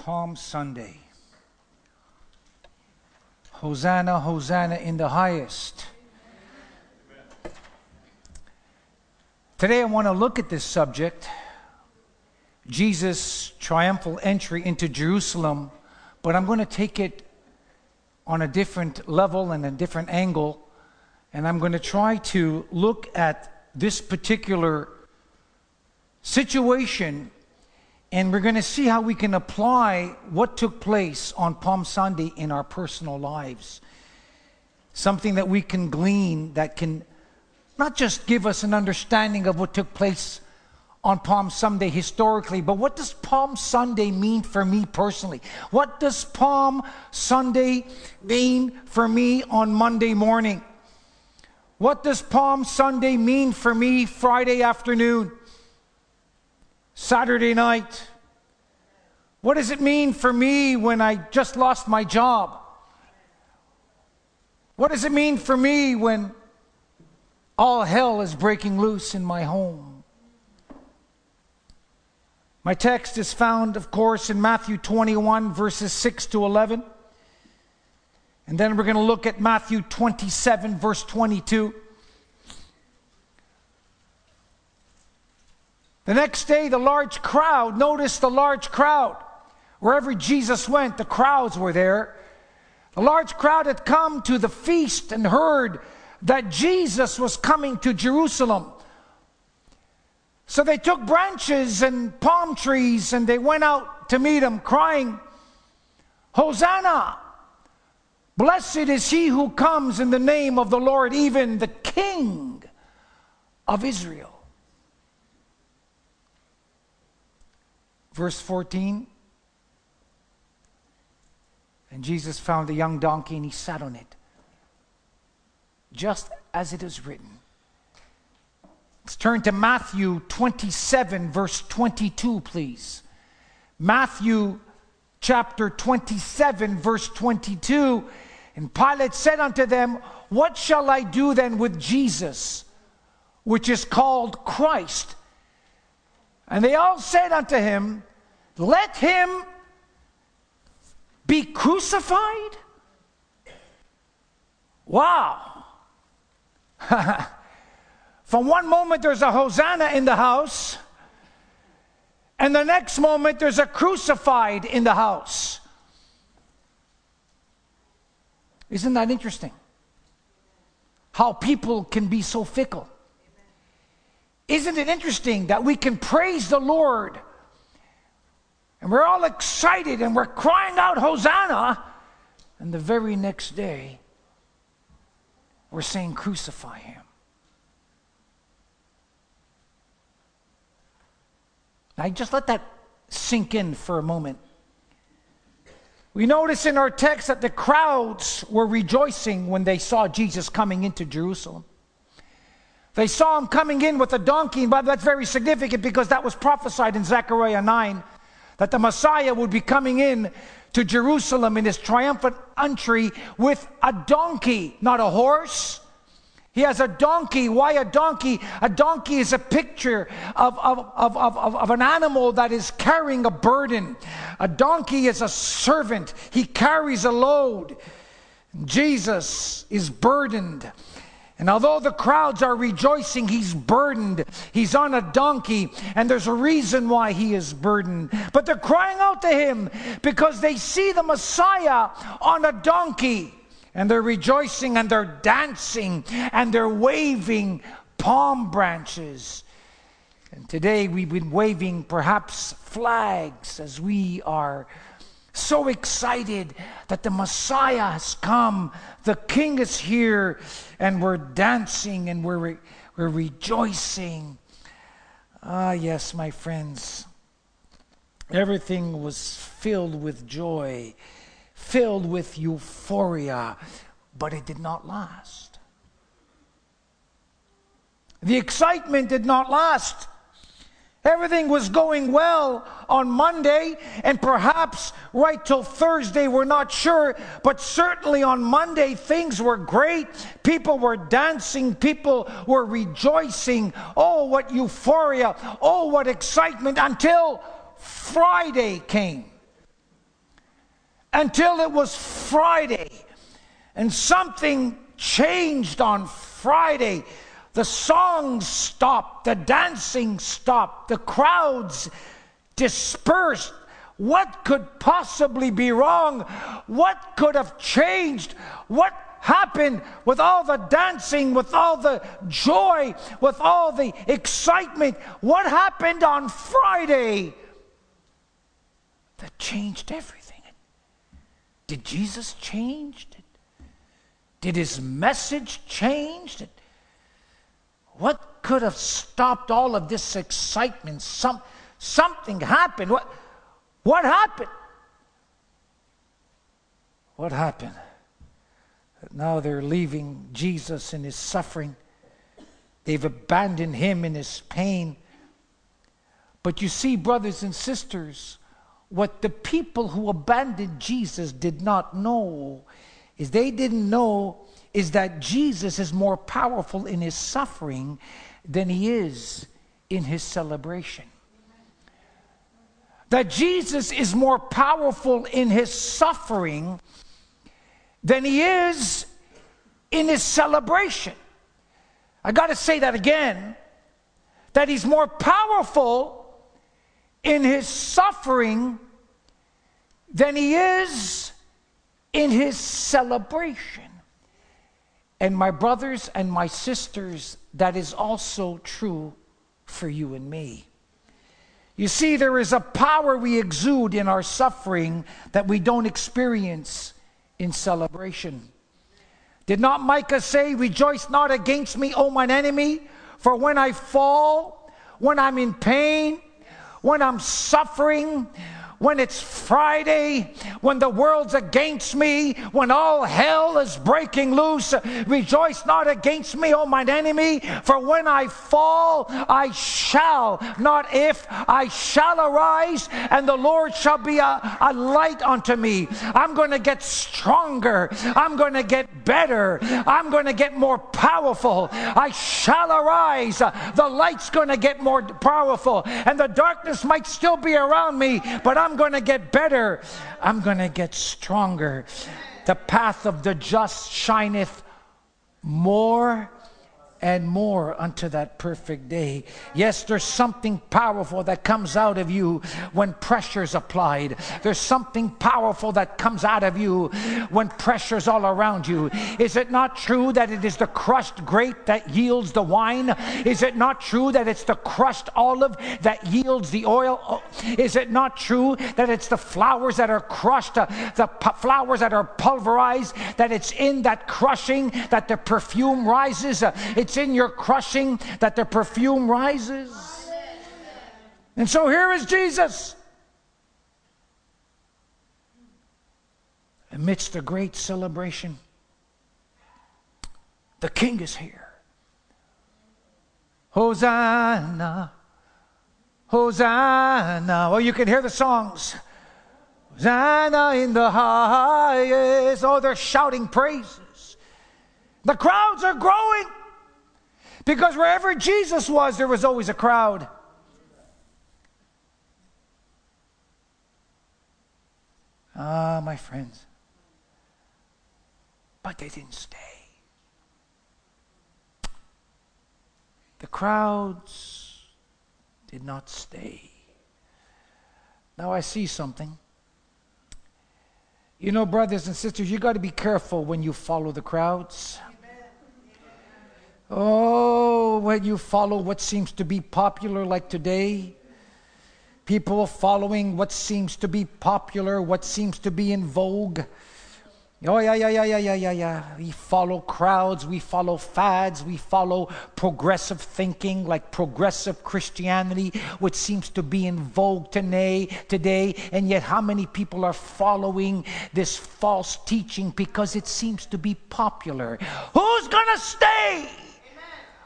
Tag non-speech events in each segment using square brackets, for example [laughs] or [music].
Palm Sunday. Hosanna, Hosanna in the highest. Today I want to look at this subject Jesus' triumphal entry into Jerusalem, but I'm going to take it on a different level and a different angle, and I'm going to try to look at this particular situation and we're going to see how we can apply what took place on Palm Sunday in our personal lives. Something that we can glean that can not just give us an understanding of what took place on Palm Sunday historically, but what does Palm Sunday mean for me personally? What does Palm Sunday mean for me on Monday morning? What does Palm Sunday mean for me Friday afternoon? Saturday night? What does it mean for me when I just lost my job? What does it mean for me when all hell is breaking loose in my home? My text is found, of course, in Matthew 21, verses 6 to 11. And then we're going to look at Matthew 27, verse 22. The next day, the large crowd, notice the large crowd. Wherever Jesus went, the crowds were there. The large crowd had come to the feast and heard that Jesus was coming to Jerusalem. So they took branches and palm trees and they went out to meet him, crying, Hosanna! Blessed is he who comes in the name of the Lord, even the King of Israel. Verse 14 And Jesus found a young donkey and he sat on it, just as it is written. Let's turn to Matthew 27, verse 22, please. Matthew chapter 27, verse 22. And Pilate said unto them, What shall I do then with Jesus, which is called Christ? And they all said unto him, Let him be crucified? Wow. [laughs] From one moment, there's a Hosanna in the house, and the next moment, there's a crucified in the house. Isn't that interesting? How people can be so fickle. Isn't it interesting that we can praise the Lord and we're all excited and we're crying out, Hosanna, and the very next day we're saying, Crucify him. Now, just let that sink in for a moment. We notice in our text that the crowds were rejoicing when they saw Jesus coming into Jerusalem. They saw him coming in with a donkey, but that's very significant because that was prophesied in Zechariah 9 that the Messiah would be coming in to Jerusalem in his triumphant entry with a donkey, not a horse. He has a donkey. Why a donkey? A donkey is a picture of, of, of, of, of an animal that is carrying a burden. A donkey is a servant, he carries a load. Jesus is burdened. And although the crowds are rejoicing, he's burdened. He's on a donkey, and there's a reason why he is burdened. But they're crying out to him because they see the Messiah on a donkey. And they're rejoicing and they're dancing and they're waving palm branches. And today we've been waving perhaps flags as we are so excited that the Messiah has come, the King is here, and we're dancing and we're, re- we're rejoicing. Ah, yes, my friends. Everything was filled with joy, filled with euphoria, but it did not last. The excitement did not last. Everything was going well on Monday, and perhaps right till Thursday, we're not sure, but certainly on Monday, things were great. People were dancing, people were rejoicing. Oh, what euphoria! Oh, what excitement until Friday came. until it was Friday. And something changed on Friday. The songs stopped, the dancing stopped, the crowds dispersed. What could possibly be wrong? What could have changed? What happened with all the dancing, with all the joy, with all the excitement? What happened on Friday that changed everything? Did Jesus change? Did, his message change? Did, what could have stopped all of this excitement? Some, something happened. What, what happened? What happened? Now they're leaving Jesus in his suffering. They've abandoned him in his pain. But you see, brothers and sisters, what the people who abandoned Jesus did not know is they didn't know is that Jesus is more powerful in his suffering than he is in his celebration. That Jesus is more powerful in his suffering than he is in his celebration. I got to say that again that he's more powerful in his suffering than he is in his celebration. And my brothers and my sisters, that is also true for you and me. You see, there is a power we exude in our suffering that we don't experience in celebration. Did not Micah say, Rejoice not against me, O mine enemy, for when I fall, when I'm in pain, when I'm suffering, when it's Friday, when the world's against me, when all hell is breaking loose, rejoice not against me, O mine enemy, for when I fall, I shall, not if, I shall arise, and the Lord shall be a, a light unto me. I'm going to get stronger. I'm going to get better. I'm going to get more powerful. I shall arise. The light's going to get more powerful, and the darkness might still be around me, but I'm I'm going to get better. I'm going to get stronger. The path of the just shineth more and more unto that perfect day. Yes, there's something powerful that comes out of you when pressure's applied. There's something powerful that comes out of you when pressure's all around you. Is it not true that it is the crushed grape that yields the wine? Is it not true that it's the crushed olive that yields the oil? Is it not true that it's the flowers that are crushed, uh, the flowers that are pulverized, that it's in that crushing that the perfume rises? Uh, it's it's in your crushing that the perfume rises. And so here is Jesus. Amidst a great celebration, the king is here. Hosanna, Hosanna. Well, you can hear the songs. Hosanna in the highest. Oh, they're shouting praises. The crowds are growing. Because wherever Jesus was, there was always a crowd. Ah, my friends. But they didn't stay. The crowds did not stay. Now I see something. You know, brothers and sisters, you got to be careful when you follow the crowds. Oh, when you follow what seems to be popular, like today, people following what seems to be popular, what seems to be in vogue. Oh, yeah, yeah, yeah, yeah, yeah, yeah, yeah. We follow crowds, we follow fads, we follow progressive thinking like progressive Christianity, which seems to be in vogue today, today. And yet, how many people are following this false teaching because it seems to be popular? Who's going to stay?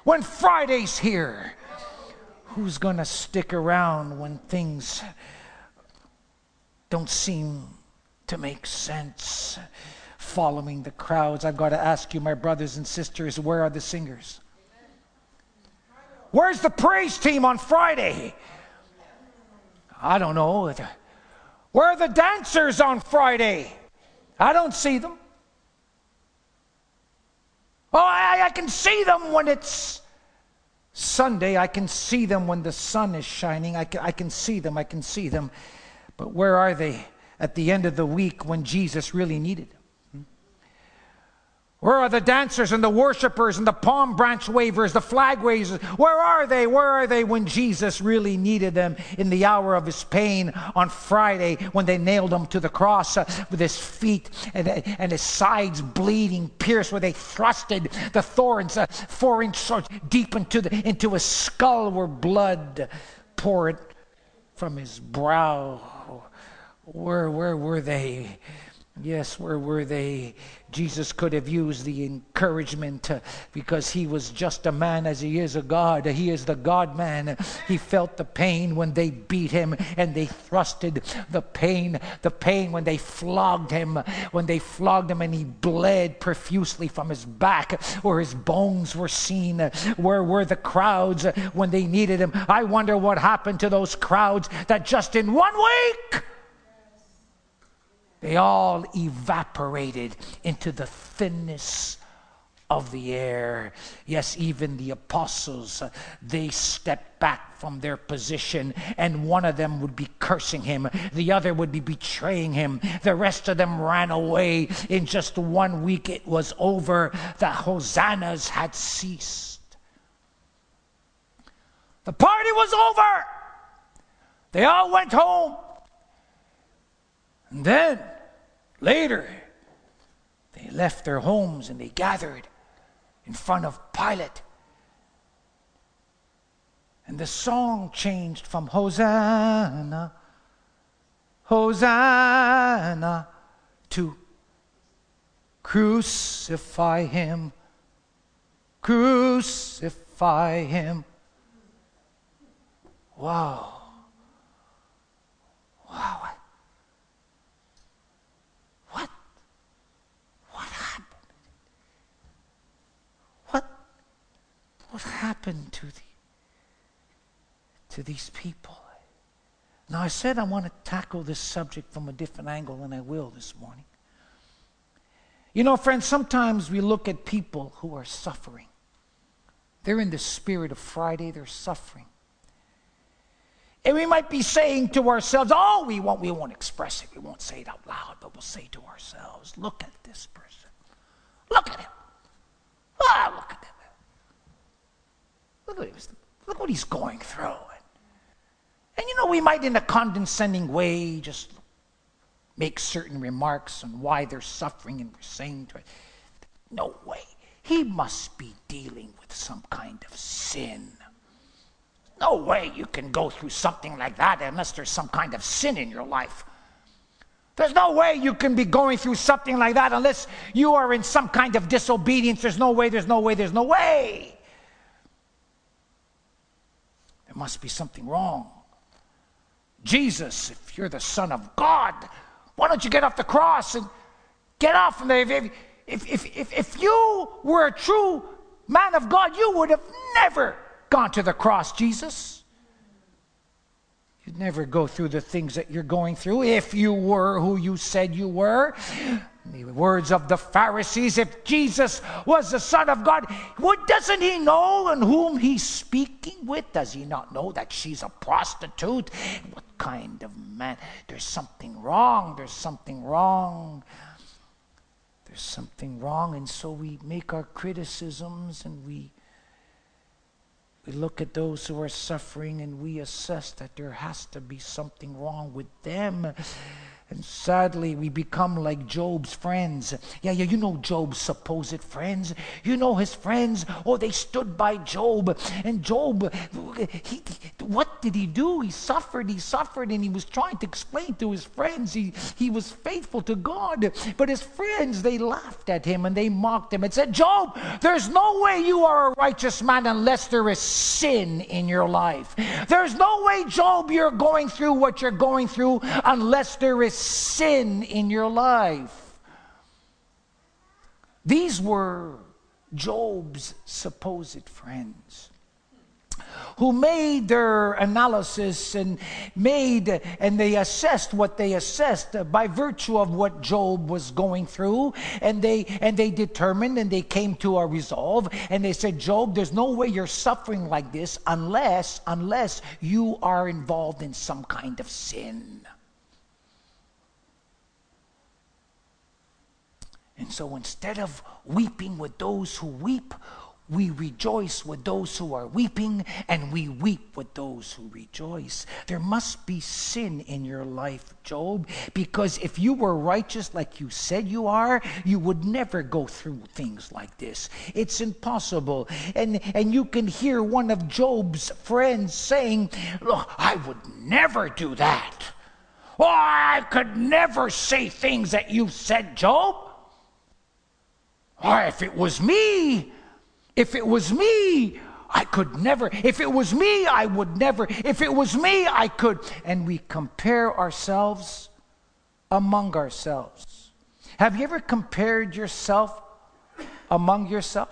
When Friday's here? Who's going to stick around when things don't seem to make sense? Following the crowds. I've got to ask you, my brothers and sisters, where are the singers? Where's the praise team on Friday? I don't know. Where are the dancers on Friday? I don't see them. Oh, I, I can see them when it's Sunday. I can see them when the sun is shining. I can, I can see them. I can see them. But where are they at the end of the week when Jesus really needed them? Where are the dancers and the worshipers and the palm branch wavers, the flag wavers? Where are they? Where are they when Jesus really needed them in the hour of his pain on Friday when they nailed him to the cross uh, with his feet and, and his sides bleeding, pierced, where they thrusted the thorns, uh, four inch swords, deep into, the, into his skull where blood poured from his brow? Where, where were they? Yes, where were they? Jesus could have used the encouragement uh, because he was just a man as he is a God. He is the God man. He felt the pain when they beat him and they thrusted the pain, the pain when they flogged him, when they flogged him and he bled profusely from his back where his bones were seen. Where were the crowds when they needed him? I wonder what happened to those crowds that just in one week they all evaporated into the thinness of the air. Yes, even the apostles, uh, they stepped back from their position, and one of them would be cursing him, the other would be betraying him. The rest of them ran away. In just one week, it was over. The hosannas had ceased. The party was over. They all went home. And then Later, they left their homes and they gathered in front of Pilate. And the song changed from Hosanna, Hosanna to Crucify him, crucify him. Wow. Wow. What happened to the to these people? Now I said I want to tackle this subject from a different angle and I will this morning. You know, friends, sometimes we look at people who are suffering. They're in the spirit of Friday, they're suffering. And we might be saying to ourselves, oh, we won't, we won't express it. We won't say it out loud, but we'll say to ourselves, look at this person. Look at him. Ah, look at him. Look, look what he's going through. And you know, we might, in a condescending way, just make certain remarks on why they're suffering, and we're saying to it, no way. He must be dealing with some kind of sin. No way you can go through something like that unless there's some kind of sin in your life. There's no way you can be going through something like that unless you are in some kind of disobedience. There's no way, there's no way, there's no way. There must be something wrong. Jesus, if you're the Son of God, why don't you get off the cross and get off from there? If, if, if, if, if you were a true man of God, you would have never gone to the cross, Jesus. You'd never go through the things that you're going through if you were who you said you were. The words of the Pharisees if Jesus was the Son of God, what doesn't he know and whom he's speaking with? Does he not know that she's a prostitute? What kind of man? There's something wrong. There's something wrong. There's something wrong. And so we make our criticisms and we we look at those who are suffering and we assess that there has to be something wrong with them. And sadly, we become like Job's friends. Yeah, yeah, you know Job's supposed friends. You know his friends. Oh, they stood by Job. And Job, he, what did he do? He suffered, he suffered, and he was trying to explain to his friends he, he was faithful to God. But his friends, they laughed at him and they mocked him and said, Job, there's no way you are a righteous man unless there is sin in your life. There's no way, Job, you're going through what you're going through unless there is sin in your life. These were Job's supposed friends. who made their analysis and made and they assessed what they assessed by virtue of what Job was going through and they and they determined and they came to a resolve and they said Job there's no way you're suffering like this unless unless you are involved in some kind of sin And so instead of weeping with those who weep, we rejoice with those who are weeping, and we weep with those who rejoice. There must be sin in your life, Job, because if you were righteous like you said you are, you would never go through things like this. It's impossible. And, and you can hear one of Job's friends saying, Look, I would never do that. Oh, I could never say things that you said, Job. Or if it was me, if it was me, I could never. If it was me, I would never. If it was me, I could. And we compare ourselves among ourselves. Have you ever compared yourself among yourself?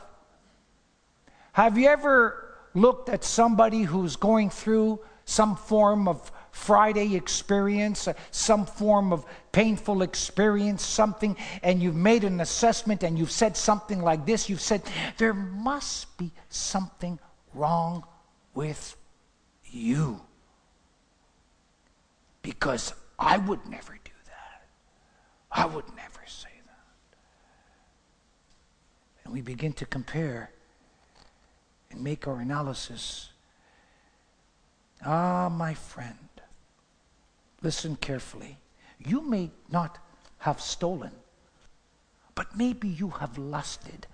Have you ever looked at somebody who's going through some form of Friday experience, uh, some form of painful experience, something, and you've made an assessment and you've said something like this you've said, There must be something wrong with you. Because I would never do that. I would never say that. And we begin to compare and make our analysis. Ah, my friend, Listen carefully. You may not have stolen, but maybe you have lusted.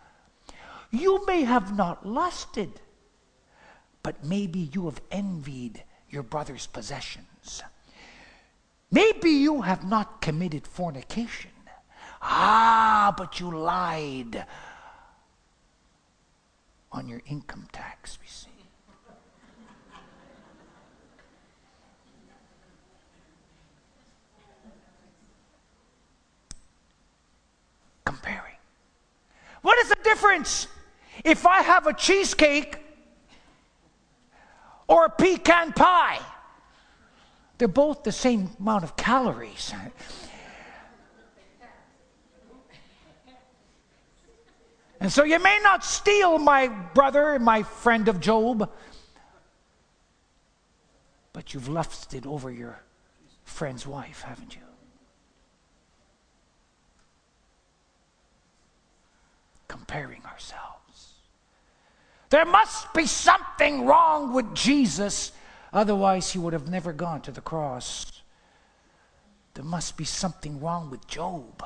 You may have not lusted, but maybe you have envied your brother's possessions. Maybe you have not committed fornication. Ah, but you lied on your income tax receipt. comparing. What is the difference if I have a cheesecake or a pecan pie? They're both the same amount of calories. And so you may not steal my brother, my friend of Job, but you've lusted over your friend's wife, haven't you? Comparing ourselves. There must be something wrong with Jesus, otherwise, he would have never gone to the cross. There must be something wrong with Job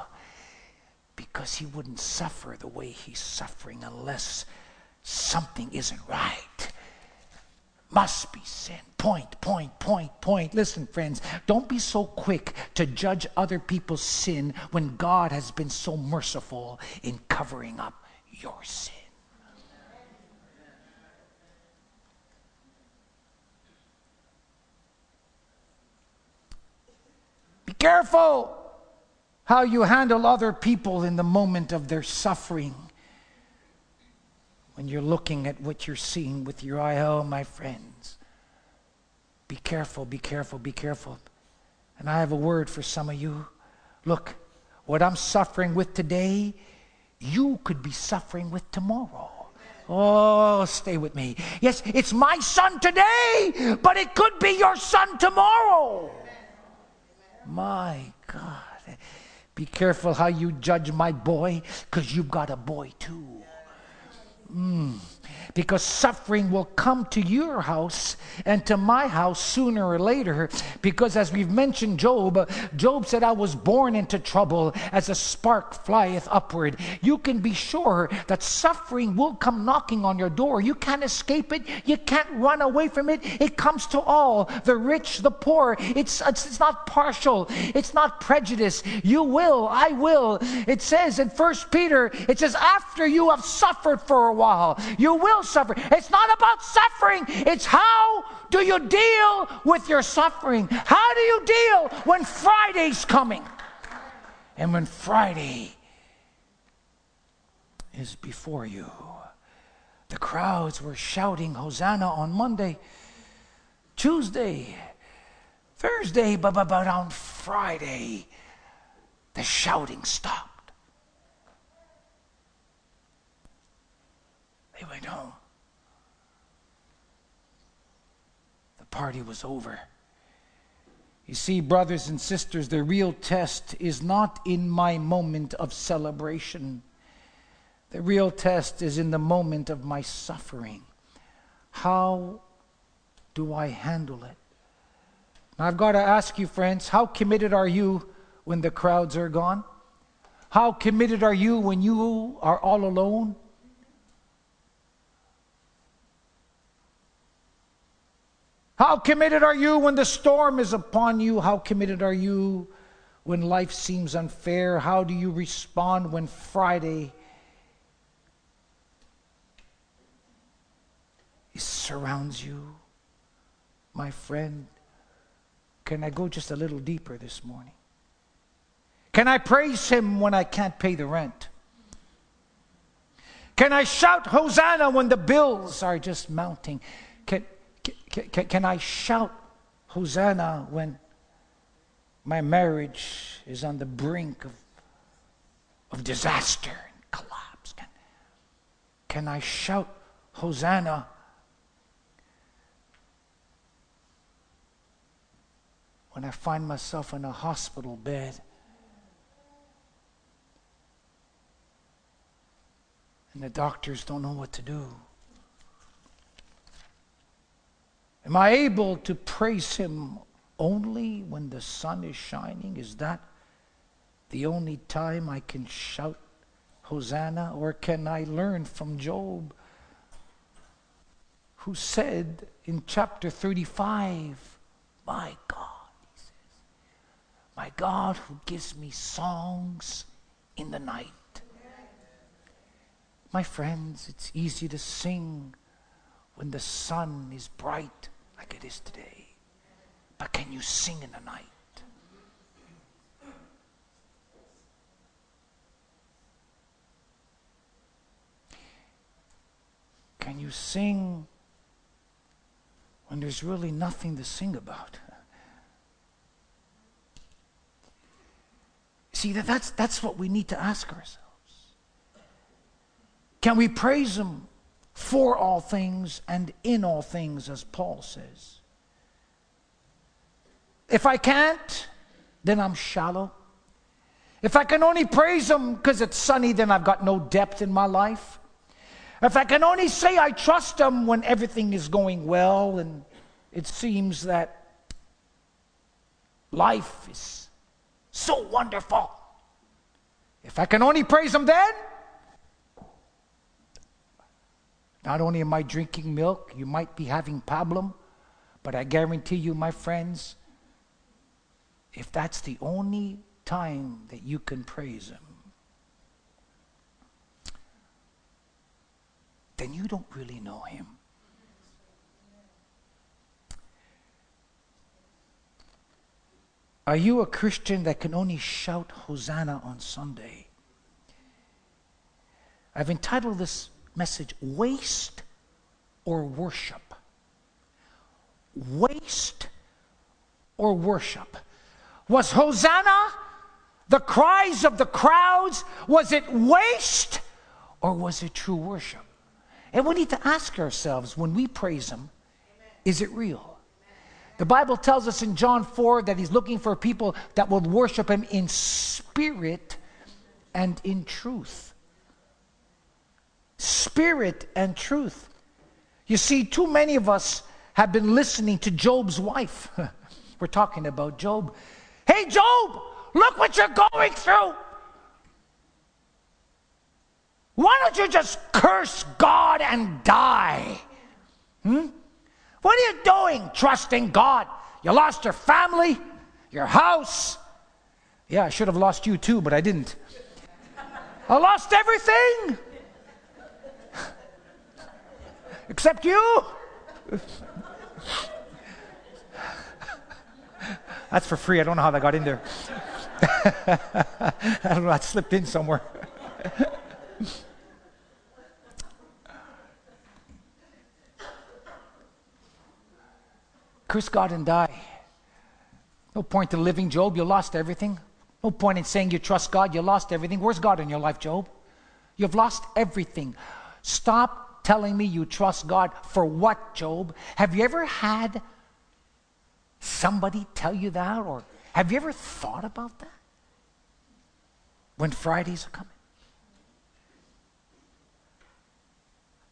because he wouldn't suffer the way he's suffering unless something isn't right must be sin. Point, point, point, point. Listen, friends, don't be so quick to judge other people's sin when God has been so merciful in covering up your sin. Be careful how you handle other people in the moment of their suffering when you're looking at what you're seeing with your eye, oh, my friends, be careful, be careful, be careful. And I have a word for some of you. Look, what I'm suffering with today, you could be suffering with tomorrow. Oh, stay with me. Yes, it's my son today, but it could be your son tomorrow. My God. Be careful how you judge my boy, because you've got a boy too. 嗯。Because suffering will come to your house and to my house sooner or later. Because as we've mentioned Job, Job said, I was born into trouble as a spark flieth upward. You can be sure that suffering will come knocking on your door. You can't escape it, you can't run away from it. It comes to all the rich, the poor. It's, it's, it's not partial, it's not prejudice. You will, I will. It says in First Peter, it says, after you have suffered for a while, while. You will suffer. It's not about suffering, it's how do you deal with your suffering? How do you deal when Friday's coming? And when Friday is before you, The crowds were shouting Hosanna on Monday, Tuesday, Thursday, but, but, but on Friday, the shouting stopped. They went home. The party was over. You see, brothers and sisters, the real test is not in my moment of celebration. The real test is in the moment of my suffering. How do I handle it? Now, I've got to ask you, friends, how committed are you when the crowds are gone? How committed are you when you are all alone? How committed are you when the storm is upon you? How committed are you when life seems unfair? How do you respond when Friday surrounds you? My friend, can I go just a little deeper this morning? Can I praise him when I can't pay the rent? Can I shout Hosanna when the bills are just mounting? Can, can, can, can I shout Hosanna when my marriage is on the brink of, of disaster and collapse? Can, can I shout Hosanna when I find myself in a hospital bed? And the doctors don't know what to do. Am I able to praise Him only when the sun is shining? Is that the only time I can shout Hosanna? Or can I learn from Job, who said in chapter 35, My God, he says, my God who gives me songs in the night. My friends, it's easy to sing when the sun is bright like it is today. But can you sing in the night? Can you sing when there's really nothing to sing about? See, that, that's, that's what we need to ask ourselves. Can we praise Him for all things and in all things, as Paul says. If I can't, then I'm shallow. If I can only praise Him because it's sunny, then I've got no depth in my life. If I can only say I trust Him when everything is going well and it seems that life is so wonderful. If I can only praise Him then, Not only am I drinking milk, you might be having pablum, but I guarantee you, my friends, if that's the only time that you can praise Him, then you don't really know Him. Are you a Christian that can only shout Hosanna on Sunday? I've entitled this message waste or worship? Waste or worship? Was Hosanna the cries of the crowds? Was it waste or was it true worship? And we need to ask ourselves when we praise Him, is it real? The Bible tells us in John 4 that He's looking for people that will worship Him in spirit and in truth spirit and truth. You see, too many of us have been listening to Job's wife. [laughs] We're talking about Job. Hey, Job, look what you're going through. Why don't you just curse God and die? Hmm? What are you doing trusting God? You lost your family, your house. Yeah, I should have lost you too, but I didn't. I lost everything except you. That's for free. I don't know how that got in there. [laughs] I don't know. That slipped in somewhere. Curse God and die. No point in living, Job. You lost everything. No point in saying you trust God. You lost everything. Where's God in your life, Job? You've lost everything. Stop telling me you trust God for what, Job? Have you ever had somebody tell you that? Or have you ever thought about that? When Fridays are coming?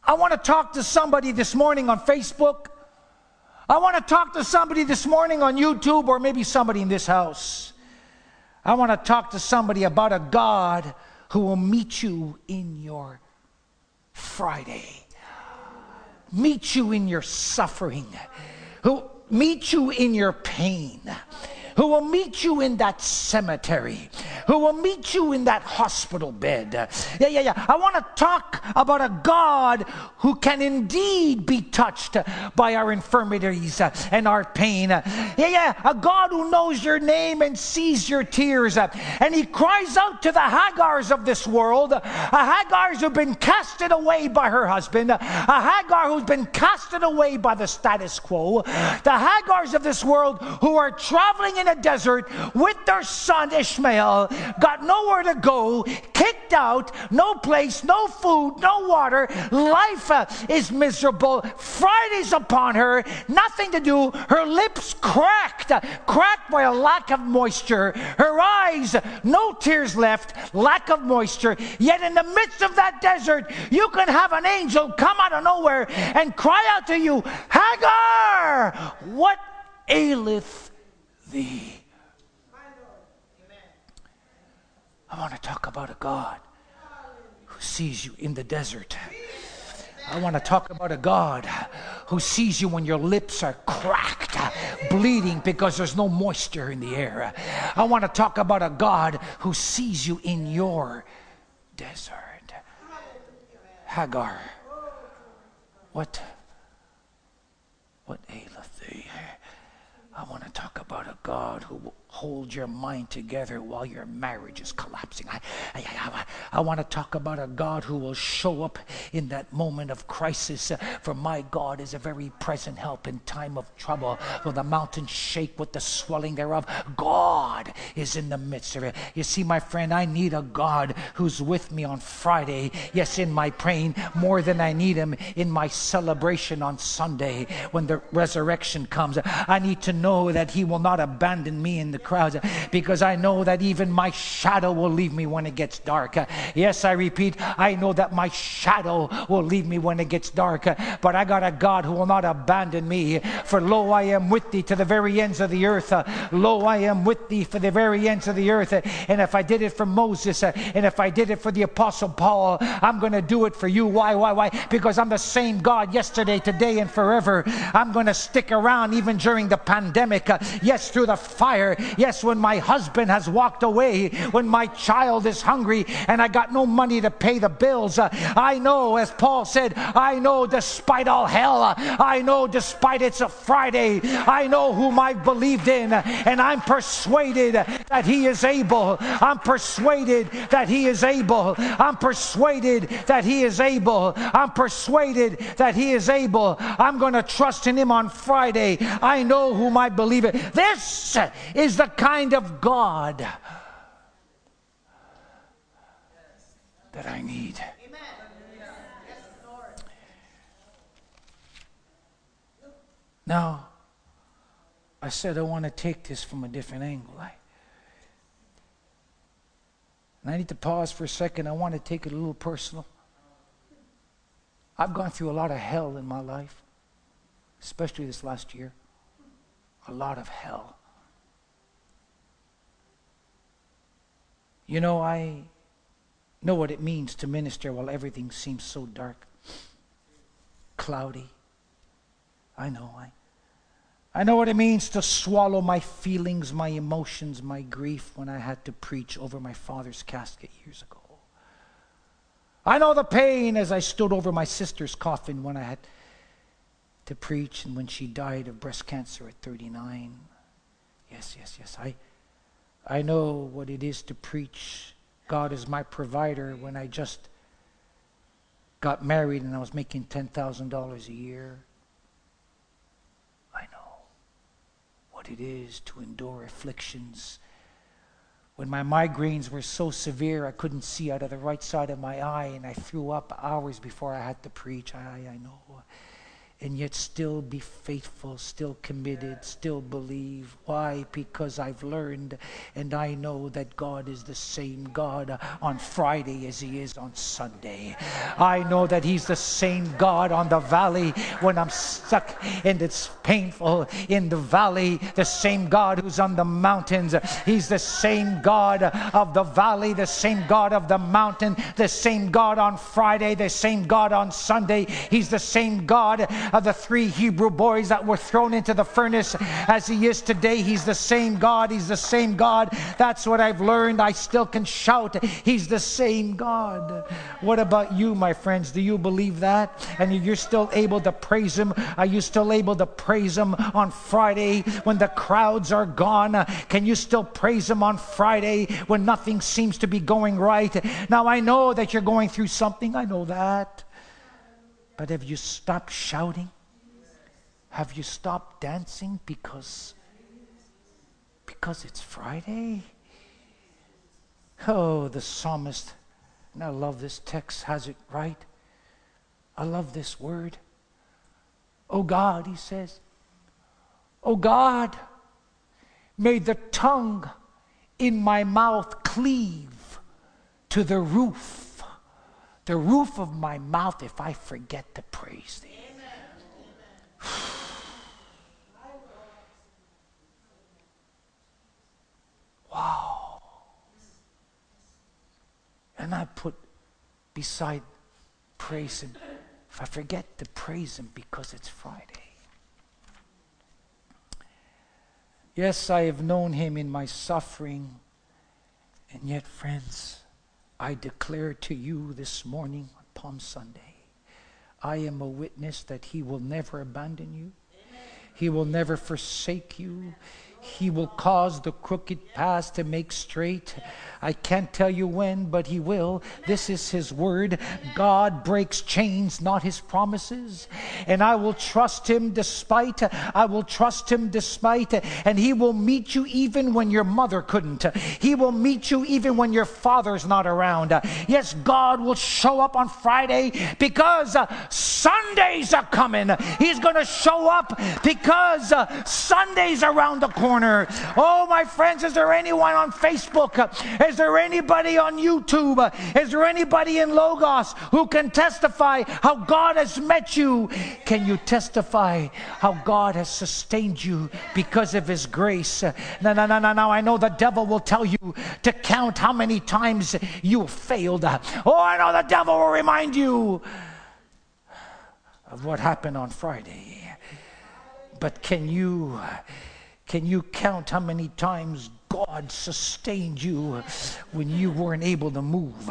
I want to talk to somebody this morning on Facebook. I want to talk to somebody this morning on YouTube or maybe somebody in this house. I want to talk to somebody about a God who will meet you in your Friday, meet you in your suffering, who meet you in your pain who will meet you in that cemetery, who will meet you in that hospital bed. Yeah, yeah, yeah. I want to talk about a God who can indeed be touched by our infirmities and our pain. Yeah, yeah. A God who knows your name and sees your tears. And he cries out to the Hagars of this world, a Hagars who've been casted away by her husband, a Hagar who's been casted away by the status quo, the Hagars of this world who are traveling in a desert with their son Ishmael, got nowhere to go, kicked out, no place, no food, no water. Life uh, is miserable. Friday's upon her, nothing to do. Her lips cracked, cracked by a lack of moisture. Her eyes, no tears left, lack of moisture. Yet in the midst of that desert, you can have an angel come out of nowhere and cry out to you, Hagar, what aileth thee. I want to talk about a God who sees you in the desert. I want to talk about a God who sees you when your lips are cracked, bleeding because there's no moisture in the air. I want to talk about a God who sees you in your desert. Hagar, what, what aileth thee? I want to talk about ကားထုတ်ဖို့ hold your mind together while your marriage is collapsing. I, I, I, I, want to talk about a God who will show up in that moment of crisis. Uh, for my God is a very present help in time of trouble. Though the mountains shake with the swelling thereof, God is in the midst of it. You see, my friend, I need a God who's with me on Friday. Yes, in my praying, more than I need him in my celebration on Sunday when the resurrection comes. I need to know that he will not abandon me in the crowds because I know that even my shadow will leave me when it gets dark. Yes, I repeat, I know that my shadow will leave me when it gets dark, but I got a God who will not abandon me. For lo, I am with thee to the very ends of the earth. Lo, I am with thee for the very ends of the earth. And if I did it for Moses and if I did it for the Apostle Paul, I'm going to do it for you. Why, why, why? Because I'm the same God yesterday, today, and forever. I'm going to stick around even during the pandemic. Yes, through the fire. Yes, when my husband has walked away, when my child is hungry and I got no money to pay the bills, uh, I know, as Paul said, I know despite all hell, uh, I know despite it's a Friday, I know whom I've believed in, and I'm persuaded that He is able. I'm persuaded that He is able. I'm persuaded that He is able. I'm persuaded that He is able. I'm going to trust in Him on Friday. I know whom I believe in. This is the kind of God that I need. Now, I said I want to take this from a different angle. I, and I need to pause for a second. I want to take it a little personal. I've gone through a lot of hell in my life, especially this last year. A lot of hell. You know, I know what it means to minister while everything seems so dark, cloudy. I know. I, I know what it means to swallow my feelings, my emotions, my grief when I had to preach over my father's casket years ago. I know the pain as I stood over my sister's coffin when I had to preach and when she died of breast cancer at 39. Yes, yes, yes. I, I know what it is to preach God is my provider when I just got married and I was making $10,000 a year. I know. what it is to endure afflictions. When my migraines were so severe I couldn't see out of the right side of my eye and I threw up hours before I had to preach, I, I know and yet still be faithful, still committed, still believe. Why? Because I've learned and I know that God is the same God on Friday as He is on Sunday. I know that He's the same God on the valley when I'm stuck and it's painful in the valley, the same God who's on the mountains. He's the same God of the valley, the same God of the mountain, the same God on Friday, the same God on Sunday. He's the same God of the three Hebrew boys that were thrown into the furnace as he is today. He's the same God. He's the same God. That's what I've learned. I still can shout, He's the same God. What about you, my friends? Do you believe that? And you're still able to praise Him? Are you still able to praise Him on Friday when the crowds are gone? Can you still praise Him on Friday when nothing seems to be going right? Now, I know that you're going through something. I know that. But have you stopped shouting? Have you stopped dancing because because it's Friday? Oh, the psalmist, and I love this text, has it right. I love this word. Oh God, he says, Oh God, may the tongue in my mouth cleave to the roof the roof of my mouth if I forget to praise thee. [sighs] wow. And I put beside praise him, if I forget to praise him because it's Friday. Yes, I have known him in my suffering, and yet, friends, I declare to you this morning on Palm Sunday, I am a witness that He will never abandon you. He will never forsake you. He will cause the crooked paths to make straight. I can't tell you when, but He will. This is His word. God breaks chains, not His promises. And I will trust Him despite. I will trust Him despite. And He will meet you even when your mother couldn't. He will meet you even when your father's not around. Yes, God will show up on Friday because uh, Sundays are coming. He's going to show up because uh, Sunday's around the corner corner. Oh, my friends, is there anyone on Facebook? Is there anybody on YouTube? Is there anybody in Logos who can testify how God has met you? Can you testify how God has sustained you because of His grace? No, no, no, no, no. I know the devil will tell you to count how many times you failed. Oh, I know the devil will remind you of what happened on Friday. But can you can you count how many times God sustained you when you weren't able to move?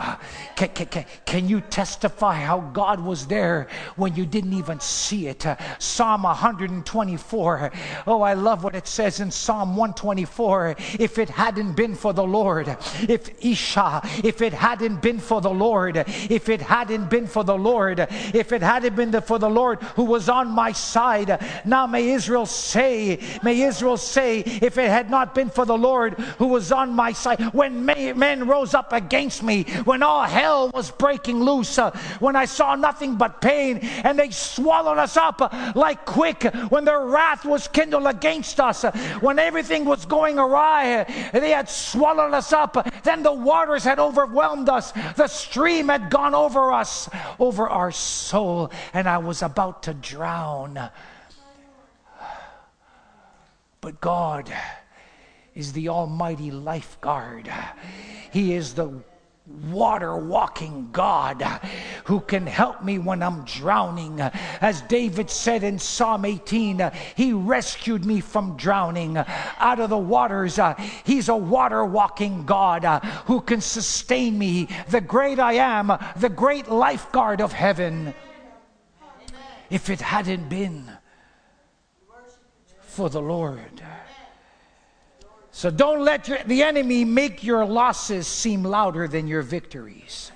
Can, can, can, you testify how God was there when you didn't even see it? Psalm 124. Oh, I love what it says in Psalm 124. If it hadn't been for the Lord, if Isha, if it hadn't been for the Lord, if it hadn't been for the Lord, if it hadn't been for the Lord who was on my side, now may Israel say, may Israel say, if it had not been for the Lord, Lord who was on my side. When men rose up against me, when all hell was breaking loose, uh, when I saw nothing but pain, and they swallowed us up uh, like quick, when their wrath was kindled against us, uh, when everything was going awry, they had swallowed us up. Then the waters had overwhelmed us, the stream had gone over us, over our soul, and I was about to drown. But God, is the Almighty Lifeguard. He is the water walking God who can help me when I'm drowning. As David said in Psalm 18, He rescued me from drowning out of the waters. Uh, he's a water walking God uh, who can sustain me, the great I am, the great lifeguard of heaven. If it hadn't been for the Lord. So don't let your, the enemy make your losses seem louder than your victories.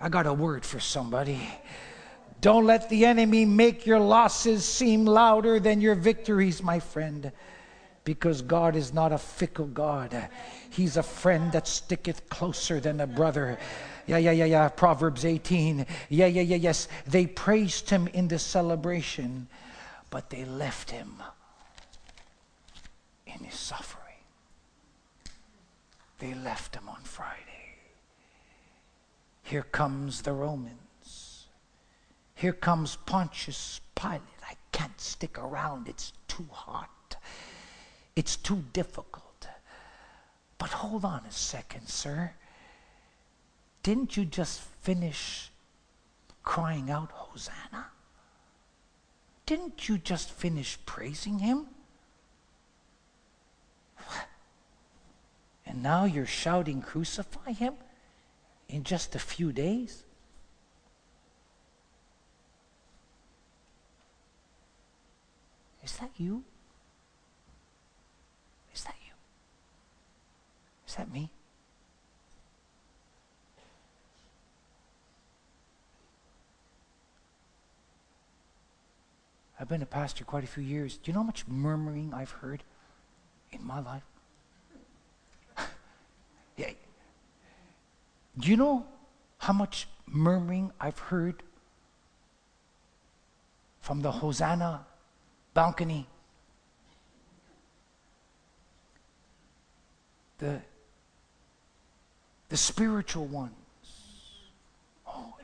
I got a word for somebody. Don't let the enemy make your losses seem louder than your victories, my friend, because God is not a fickle God. He's a friend that sticketh closer than a brother. Yeah, yeah, yeah, yeah. Proverbs 18. Yeah, yeah, yeah, yes. They praised him in the celebration, but they left him his suffering. They left him on Friday. Here comes the Romans. Here comes Pontius Pilate. I can't stick around. It's too hot. It's too difficult. But hold on a second, sir. Didn't you just finish crying out, Hosanna? Didn't you just finish praising him? And now you're shouting, Crucify him in just a few days? Is that you? Is that you? Is that me? I've been a pastor quite a few years. Do you know how much murmuring I've heard in my life? yeah. Do you know how much murmuring I've heard from the Hosanna balcony? The, the spiritual ones. Oh.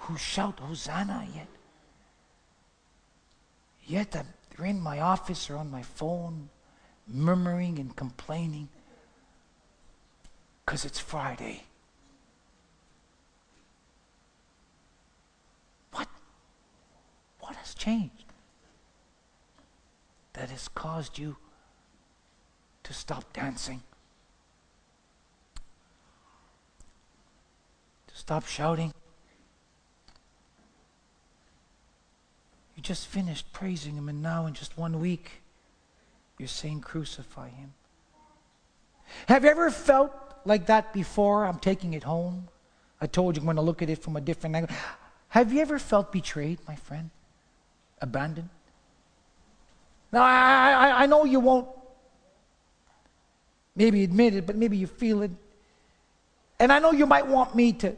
Who shout Hosanna yet? Yet they're in my office or on my phone, murmuring and complaining because it's Friday. What? What has changed that has caused you to stop dancing? To stop shouting? You just finished praising Him, and now in just one week, you're saying, Crucify Him. Have you ever felt like that before? I'm taking it home. I told you I'm going to look at it from a different angle. Have you ever felt betrayed, my friend? Abandoned? Now, I, I, I know you won't maybe admit it, but maybe you feel it. And I know you might want me to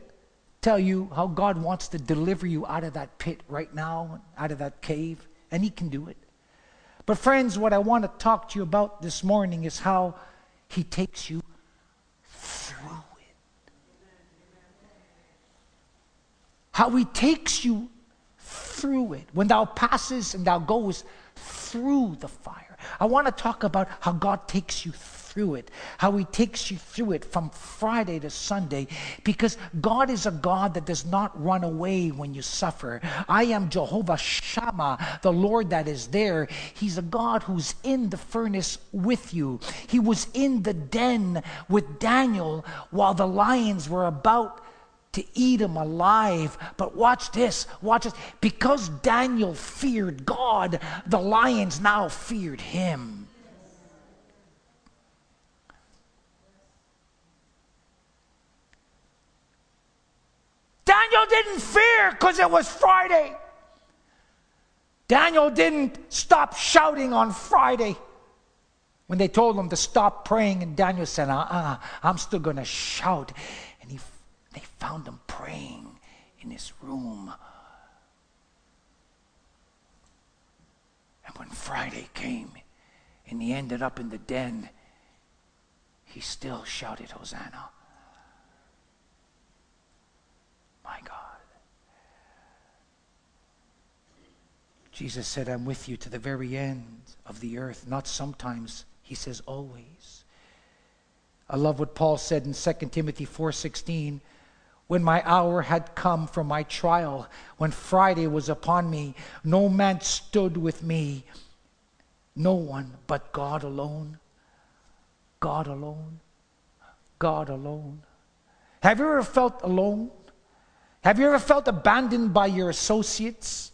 tell you how God wants to deliver you out of that pit right now, out of that cave, and He can do it. But, friends, what I want to talk to you about this morning is how He takes you through it. How He takes you through it. When thou passes and thou goest through the fire. I want to talk about how God takes you through it, how He takes you through it from Friday to Sunday, because God is a God that does not run away when you suffer. I am Jehovah Shammah, the Lord that is there. He's a God who's in the furnace with you. He was in the den with Daniel while the lions were about to eat him alive. But watch this, watch this. Because Daniel feared God, the lions now feared him. Daniel didn't fear because it was Friday. Daniel didn't stop shouting on Friday when they told him to stop praying, and Daniel said, uh uh-uh, I'm still going to shout. Found him praying in his room. And when Friday came and he ended up in the den, he still shouted, Hosanna. My God. Jesus said, I'm with you to the very end of the earth. Not sometimes, he says always. I love what Paul said in 2 Timothy 4:16, when my hour had come for my trial, when Friday was upon me, no man stood with me, no one but God alone. God alone. God alone. Have you ever felt alone? Have you ever felt abandoned by your associates?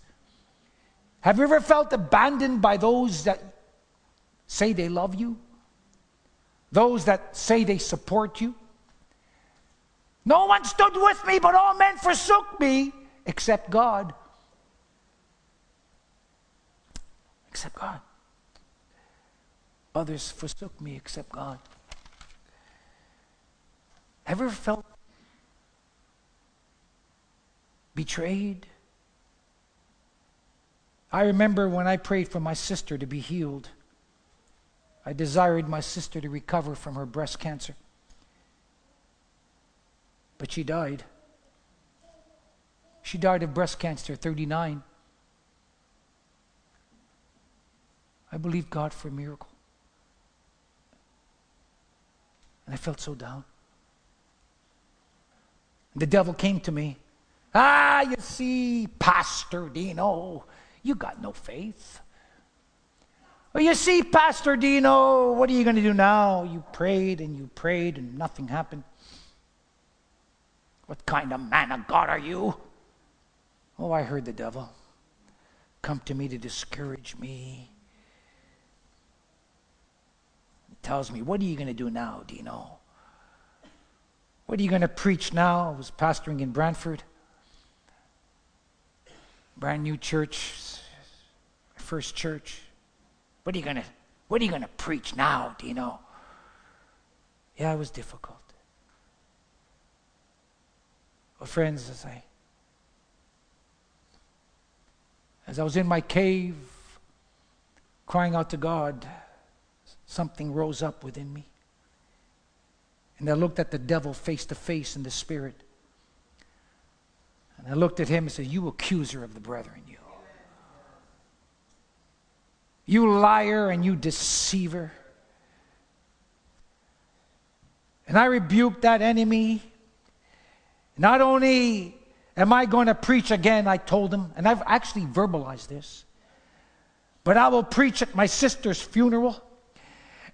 Have you ever felt abandoned by those that say they love you? Those that say they support you? No one stood with me, but all men forsook me. except God. Except God. Others forsook me except God. Ever felt betrayed? I remember when I prayed for my sister to be healed. I desired my sister to recover from her breast cancer. But she died. She died of breast cancer, 39. I believed God for a miracle. And I felt so down. The devil came to me. Ah, you see, Pastor Dino, you got no faith. Well, you see, Pastor Dino, what are you going to do now? You prayed and you prayed and nothing happened. What kind of man of God are you? Oh, I heard the devil come to me to discourage me. He tells me, What are you going to do now, Dino? What are you going to preach now? I was pastoring in Brantford. Brand new church, first church. What are you going to what are you going to preach now, Dino? Yeah, it was difficult. Well, friends, as I as I was in my cave crying out to God, something rose up within me. And I looked at the devil face to face in the spirit. And I looked at him and said, You accuser of the brethren, you. You liar and you deceiver. And I rebuked that enemy. Not only am I going to preach again, I told him, and I've actually verbalized this, but I will preach at my sister's funeral.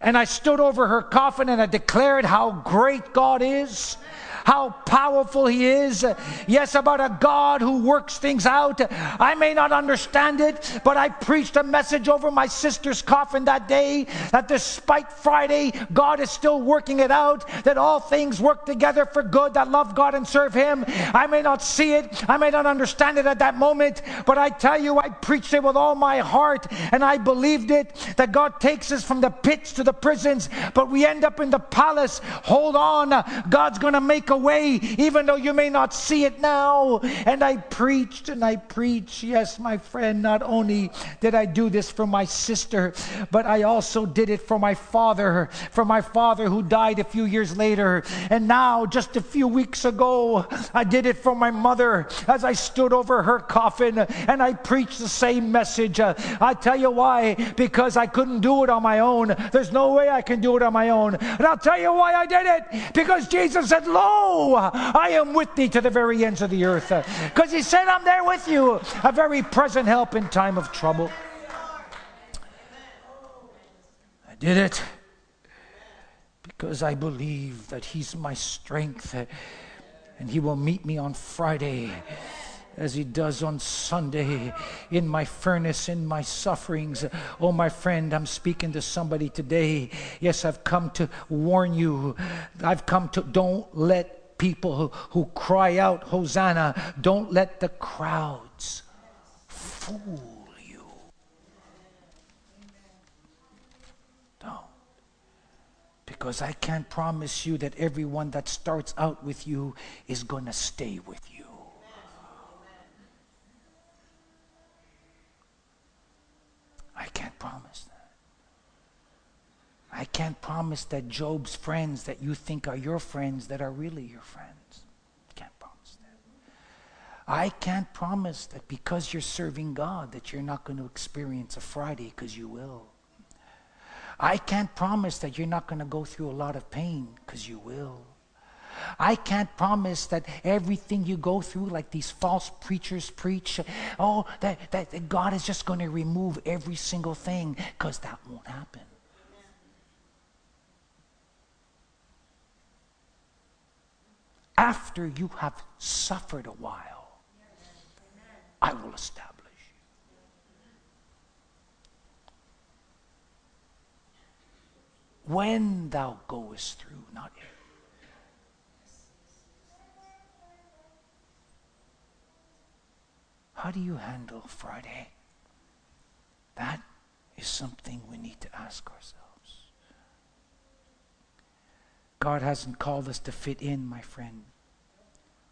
And I stood over her coffin and I declared how great God is how powerful He is. Yes, about a God who works things out. I may not understand it, but I preached a message over my sister's coffin that day that despite Friday, God is still working it out, that all things work together for good that love God and serve Him. I may not see it, I may not understand it at that moment, but I tell you, I preached it with all my heart and I believed it that God takes us from the pits to the prisons, but we end up in the palace. Hold on, God's going to make a away, even though you may not see it now. And I preached and I preached. Yes, my friend, not only did I do this for my sister, but I also did it for my father, for my father who died a few years later. And now, just a few weeks ago, I did it for my mother as I stood over her coffin and I preached the same message. I tell you why, because I couldn't do it on my own. There's no way I can do it on my own. And I'll tell you why I did it because Jesus said, Lo, I am with thee to the very ends of the earth. Because he said, I'm there with you, a very present help in time of trouble. I did it because I believe that he's my strength and he will meet me on Friday as he does on Sunday in my furnace, in my sufferings. Oh, my friend, I'm speaking to somebody today. Yes, I've come to warn you. I've come to don't let people who, who cry out, Hosanna, don't let the crowds fool you. Don't. Because I can't promise you that everyone that starts out with you is going to stay with you. I can't promise that. I can't promise that Job's friends that you think are your friends that are really your friends. Can't promise that. I can't promise that because you're serving God that you're not going to experience a Friday because you will. I can't promise that you're not going to go through a lot of pain because you will. I can't promise that everything you go through, like these false preachers preach, oh, that, that, that God is just going to remove every single thing, because that won't happen. After you have suffered a while, I will establish you. When thou goest through, not if. How do you handle Friday? That is something we need to ask ourselves. God hasn't called us to fit in, my friend.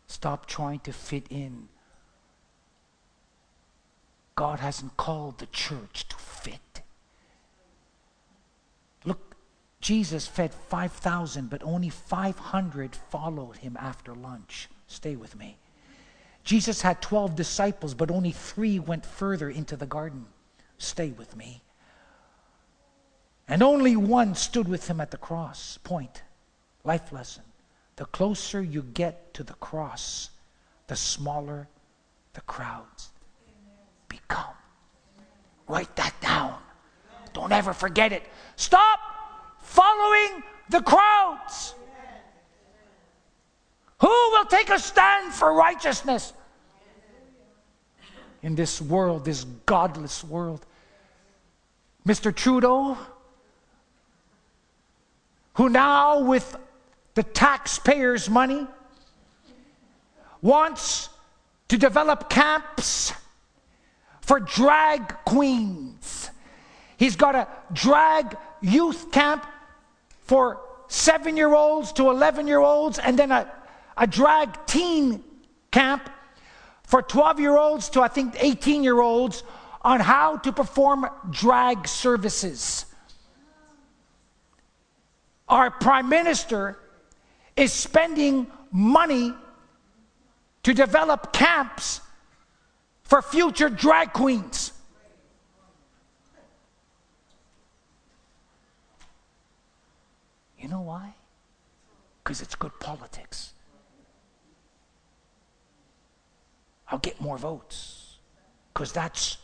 Stop trying to fit in. God hasn't called the church to fit. Look, Jesus fed 5,000, but only 500 followed him after lunch. Stay with me. Jesus had 12 disciples, but only three went further into the garden. Stay with me. And only one stood with him at the cross. Point. Life lesson. The closer you get to the cross, the smaller the crowds become. Write that down. Don't ever forget it. Stop following the crowds. Who will take a stand for righteousness in this world, this godless world? Mr. Trudeau, who now, with the taxpayers' money, wants to develop camps for drag queens. He's got a drag youth camp for seven year olds to 11 year olds, and then a, a drag teen camp for 12 year olds to I think 18 year olds on how to perform drag services. Our prime minister is spending money to develop camps for future drag queens. You know why? Because it's good politics. I'll get more votes. Because that's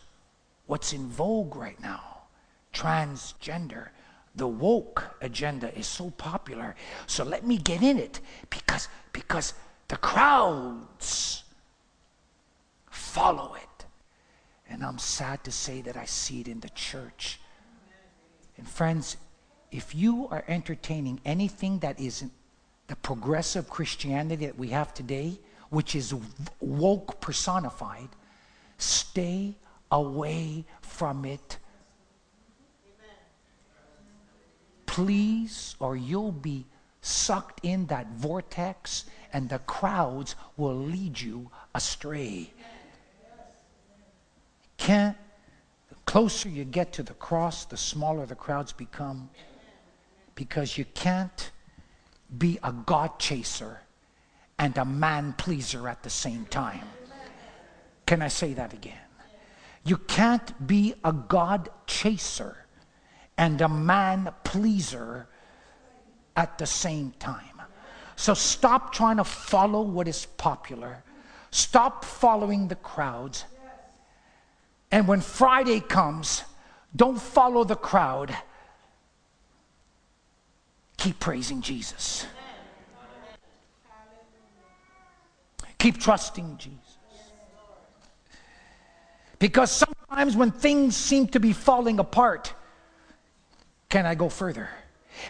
what's in vogue right now transgender. The woke agenda is so popular. So let me get in it because, because the crowds follow it. And I'm sad to say that I see it in the church. And friends, if you are entertaining anything that isn't the progressive Christianity that we have today, which is woke personified, stay away from it. Please, or you'll be sucked in that vortex and the crowds will lead you astray. Can't, the closer you get to the cross, the smaller the crowds become because you can't be a God chaser and a man pleaser at the same time. Can I say that again? You can't be a God chaser and a man pleaser at the same time. So stop trying to follow what is popular. Stop following the crowds. And when Friday comes, don't follow the crowd Keep praising Jesus. Keep trusting Jesus. Because sometimes when things seem to be falling apart, can I go further?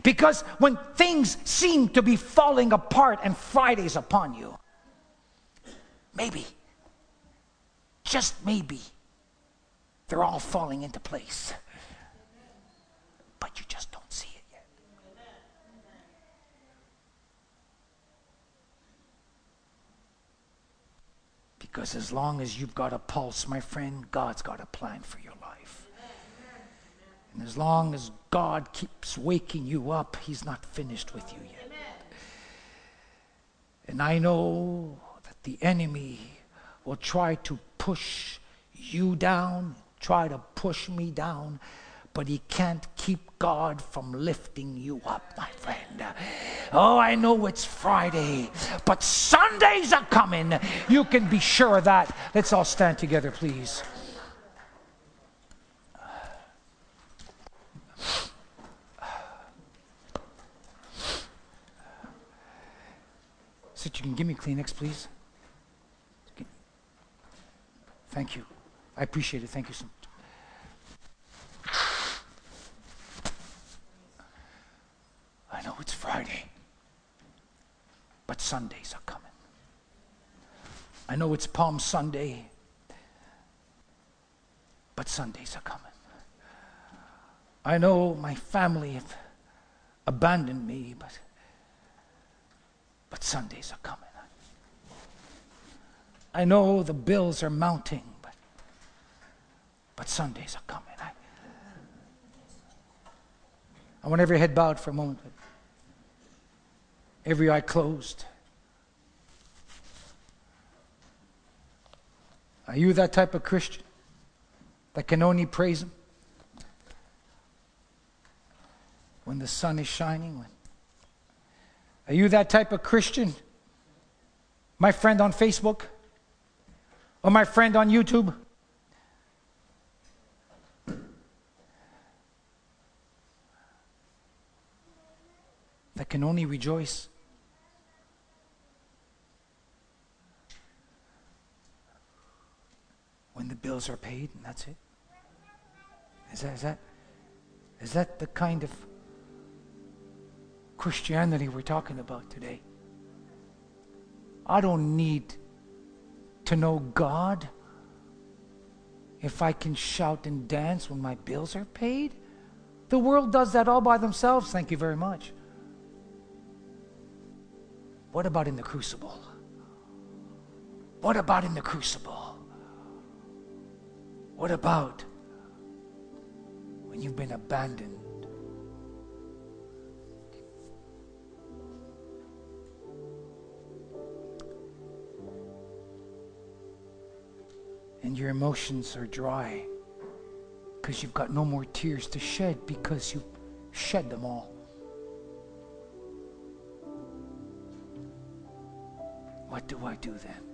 Because when things seem to be falling apart and Friday's upon you, maybe, just maybe, they're all falling into place. But you just don't see it. Because as long as you've got a pulse, my friend, God's got a plan for your life. And as long as God keeps waking you up, He's not finished with you yet. And I know that the enemy will try to push you down, try to push me down, but he can't keep God from lifting you up, my friend. Oh, I know it's Friday, but Sundays are coming. You can be sure of that. Let's all stand together, please. Sit, you can give me Kleenex, please. Thank you. I appreciate it. Thank you so much. I know it's Friday, but Sundays are coming. I know it's Palm Sunday, but Sundays are coming. I know my family have abandoned me, but, but Sundays are coming. I know the bills are mounting, but, but Sundays are coming. I, I want every head bowed for a moment, every eye closed. Are you that type of Christian that can only praise Him when the sun is shining? When, are you that type of Christian? My friend on Facebook or my friend on YouTube? That can only rejoice when the bills are paid and that's it? Is that, is that, is that the kind of Christianity we're talking about today? I don't need to know God if I can shout and dance when my bills are paid. The world does that all by themselves, thank you very much. What about in the crucible? What about in the crucible? What about when you've been abandoned? And your emotions are dry because you've got no more tears to shed because you've shed them all. What do I do then?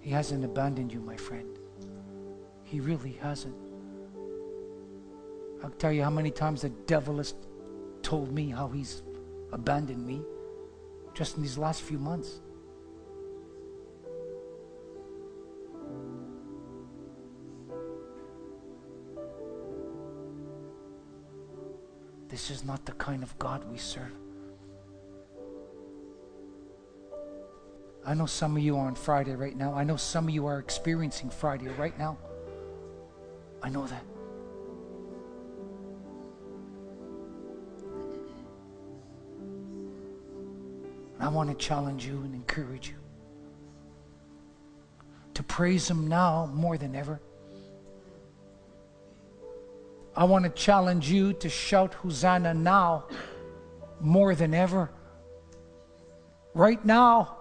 He hasn't abandoned you, my friend. He really hasn't. I'll tell you how many times the devil has told me how he's abandoned me just in these last few months. This is not the kind of God we serve. I know some of you are on Friday right now. I know some of you are experiencing Friday right now. I know that. I want to challenge you and encourage you to praise Him now more than ever. I want to challenge you to shout Hosanna now more than ever. Right now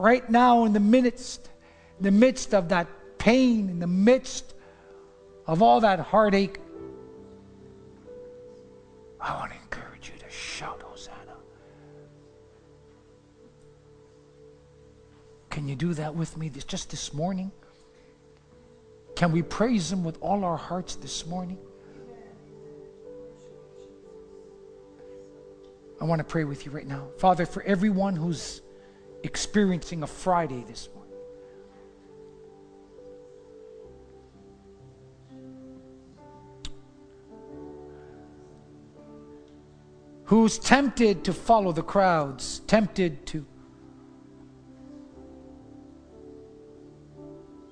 right now in the midst, in the midst of that pain, in the midst of all that heartache, I want to encourage you to shout Hosanna. Can you do that with me this, just this morning? Can we praise Him with all our hearts this morning? I want to pray with you right now. Father, for everyone who's experiencing a Friday this morning. Who's tempted to follow the crowds, tempted to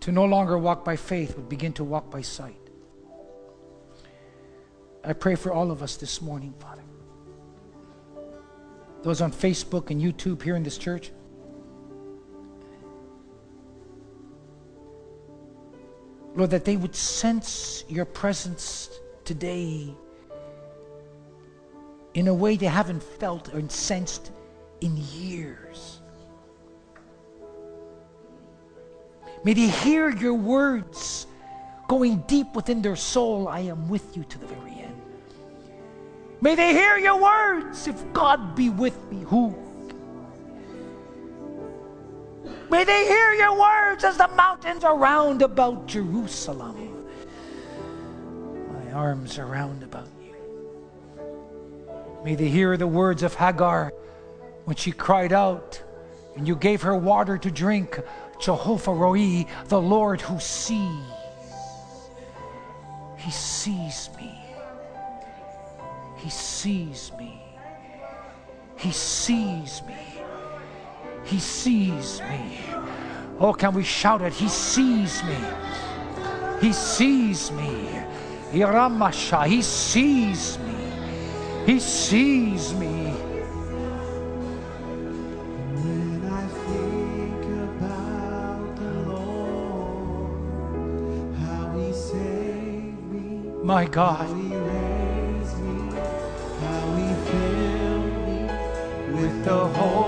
to no longer walk by faith, but begin to walk by sight. I pray for all of us this morning, Father. Those on Facebook and YouTube here in this church. Lord, that they would sense your presence today in a way they haven't felt or sensed in years. May they hear your words going deep within their soul. I am with you to the very end. May they hear your words. If God be with me, who May they hear your words as the mountains are round about Jerusalem. My arms are round about you. May they hear the words of Hagar when she cried out and you gave her water to drink. Jehovah Roi, the Lord who sees. He sees me. He sees me. He sees me. He sees me. Oh, can we shout it? He sees me. He sees me. Iramasha. He sees me. He sees me. When I think about the Lord, how He My God. Raised me, how He filled me with The Holy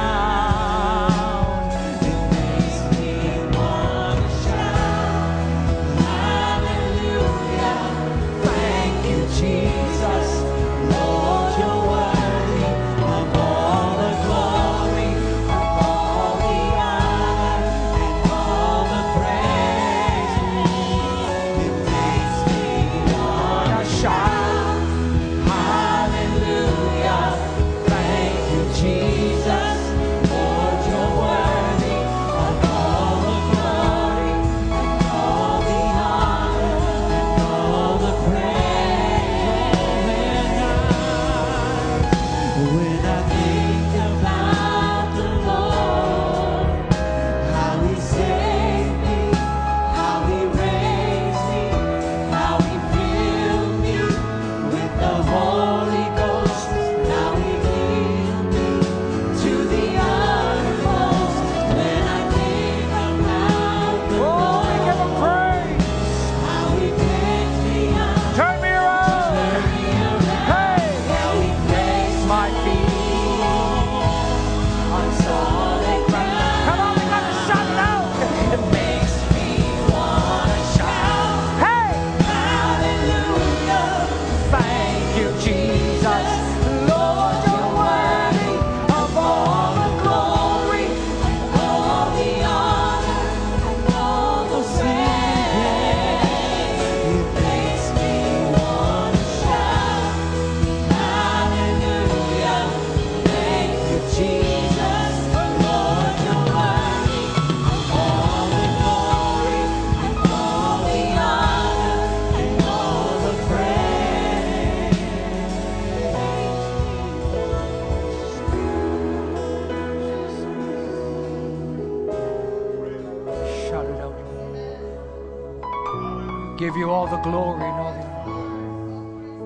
you all the glory and all the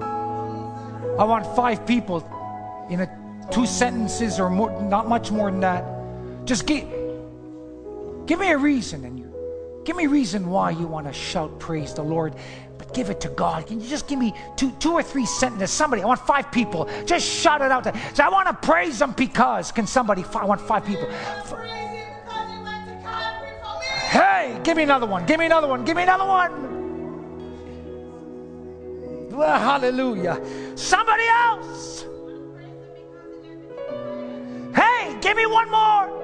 honor. I want five people in a two sentences or more, not much more than that. Just give, give me a reason and you give me a reason why you want to shout praise the Lord, but give it to God. Can you just give me two, two or three sentences? Somebody, I want five people. Just shout it out. To, say, I want to praise Him because. Can somebody? I want five people. Hey, give me another one. Give me another one. Give me another one. Well, hallelujah. Somebody else. Hey, give me one more.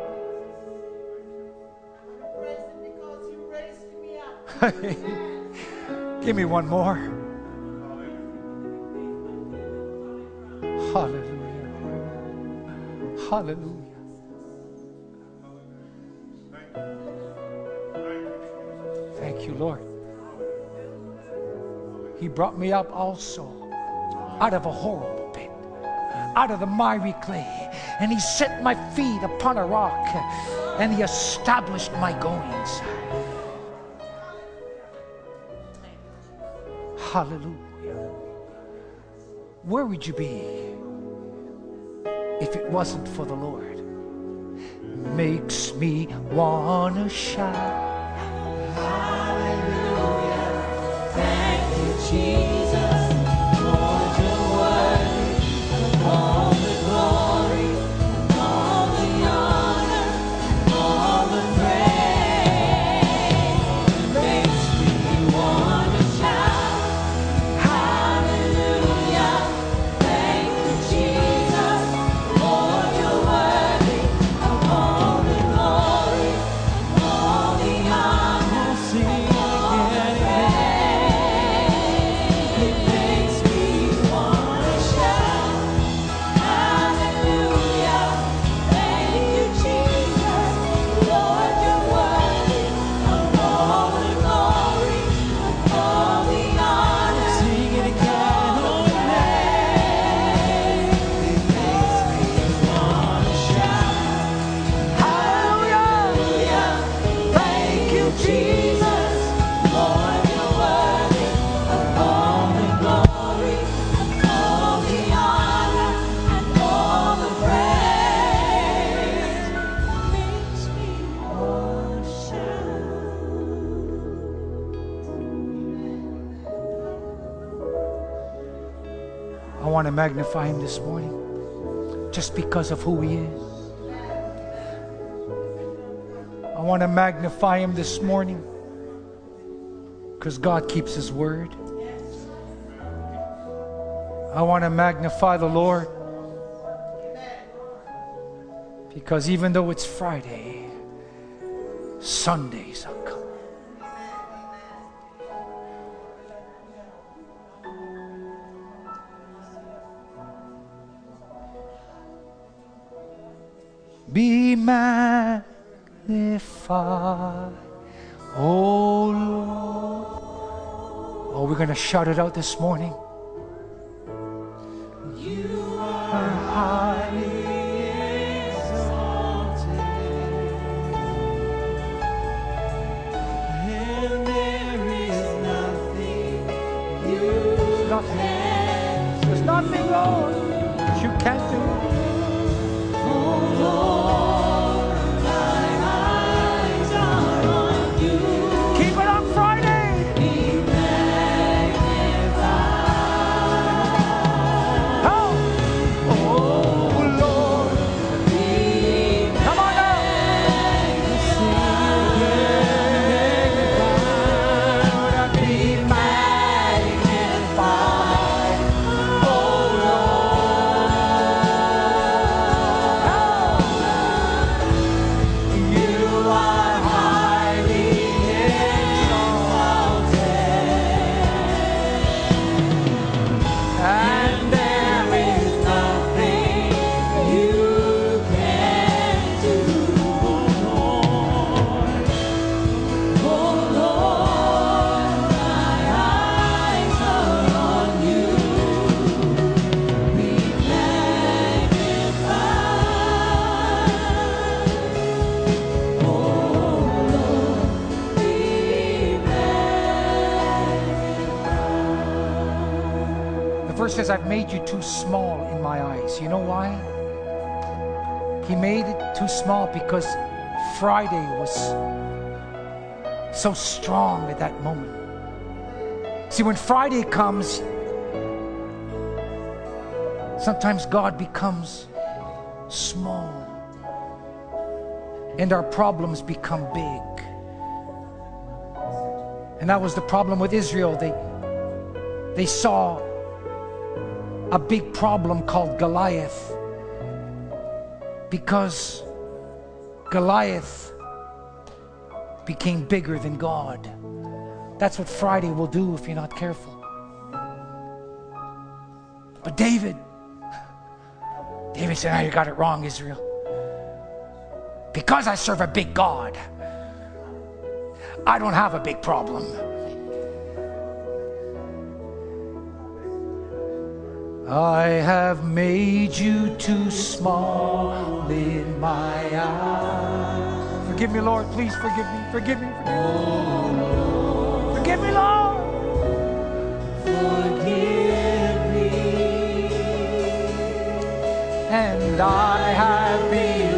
[laughs] give me one more. Hallelujah. Hallelujah. Thank you, Lord. He brought me up also out of a horrible pit, out of the miry clay, and He set my feet upon a rock, and He established my goings. Hallelujah. Where would you be if it wasn't for the Lord? Makes me wanna shout. You, Jesus. To magnify him this morning just because of who he is. I want to magnify him this morning because God keeps his word. I want to magnify the Lord because even though it's Friday, Sundays Be magnified, O oh, Lord. Oh, we're going to shout it out this morning. You are highly you too small in my eyes. You know why? He made it too small because Friday was so strong at that moment. See, when Friday comes, sometimes God becomes small and our problems become big. And that was the problem with Israel. They, they saw a big problem called Goliath because Goliath became bigger than God. That's what Friday will do if you're not careful. But David, David said, "Now you got it wrong, Israel. Because I serve a big God, I don't have a big problem. I have made you too small in my eyes. Forgive me, Lord. Please forgive me. Forgive me. Forgive me. Forgive me, Lord. Forgive me. And I have believed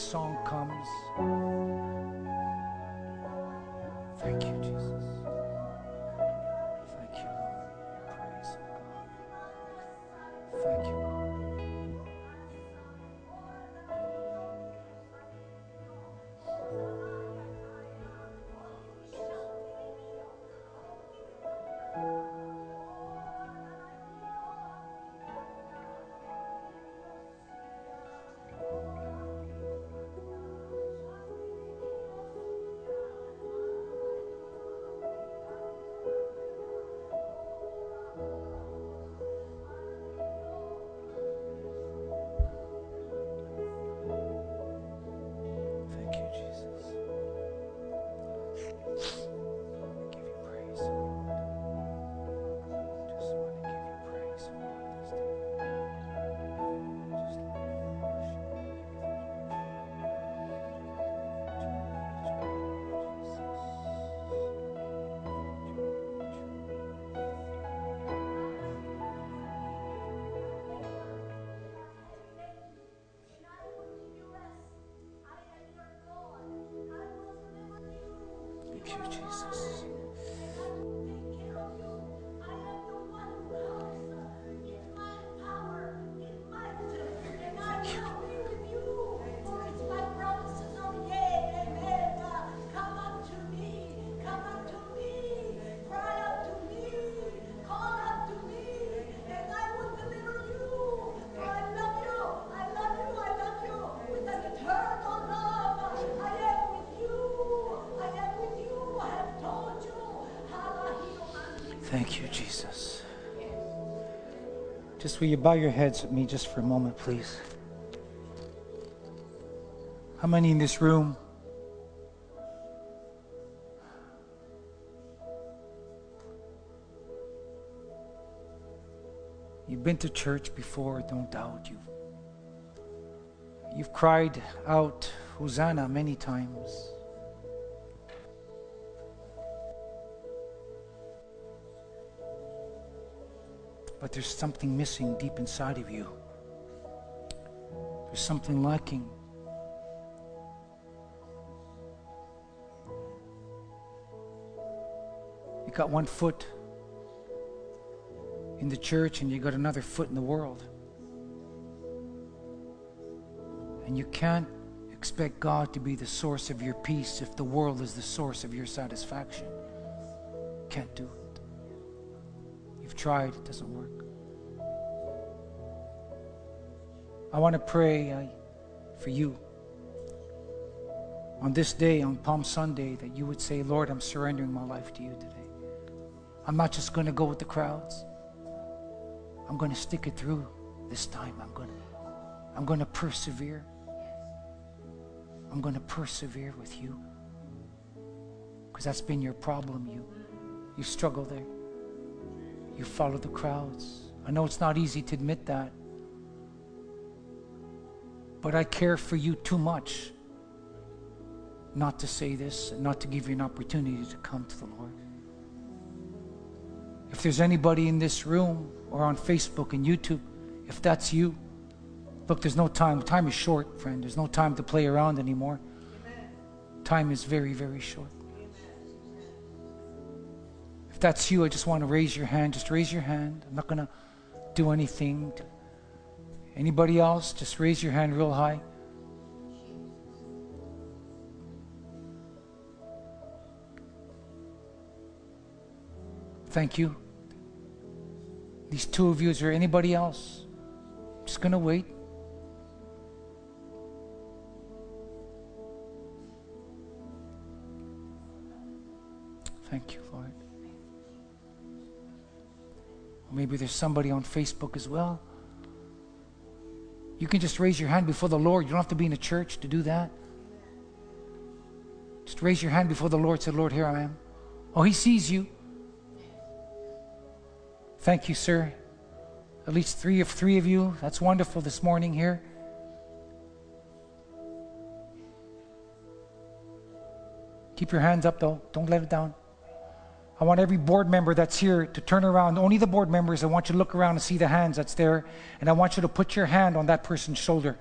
song comes. You, Jesus. Will you bow your heads with me just for a moment, please? How many in this room? You've been to church before, don't doubt you. You've cried out Hosanna many times. But there's something missing deep inside of you. There's something lacking. You got one foot in the church and you got another foot in the world. And you can't expect God to be the source of your peace if the world is the source of your satisfaction. Can't do it. Tried, it doesn't work. I want to pray uh, for you. on this day, on Palm Sunday, that you would say, Lord, I'm surrendering my life to you today. I'm not just going to go with the crowds. I'm going to stick it through this time. I'm going to, I'm going to persevere. I'm going to persevere with you. Because that's been your problem. You, you struggle there. You follow the crowds. I know it's not easy to admit that. But I care for you too much not to say this and not to give you an opportunity to come to the Lord. If there's anybody in this room or on Facebook and YouTube, if that's you, look, there's no time. Time is short, friend. There's no time to play around anymore. Time is very, very short. If that's you, I just want to raise your hand. Just raise your hand. I'm not going to do anything. Anybody else, just raise your hand real high. Thank you. These two of you, is there anybody else? Just going to wait. Maybe there's somebody on Facebook as well. You can just raise your hand before the Lord. You don't have to be in a church to do that. Just raise your hand before the Lord. Say, Lord, here I am. Oh, He sees you. Thank you, sir. At least three of three of you. That's wonderful this morning here. Keep your hands up though. Don't let it down. I want every board member that's here to turn around. Only the board members. I want you to look around and see the hands that's there. And I want you to put your hand on that person's shoulder.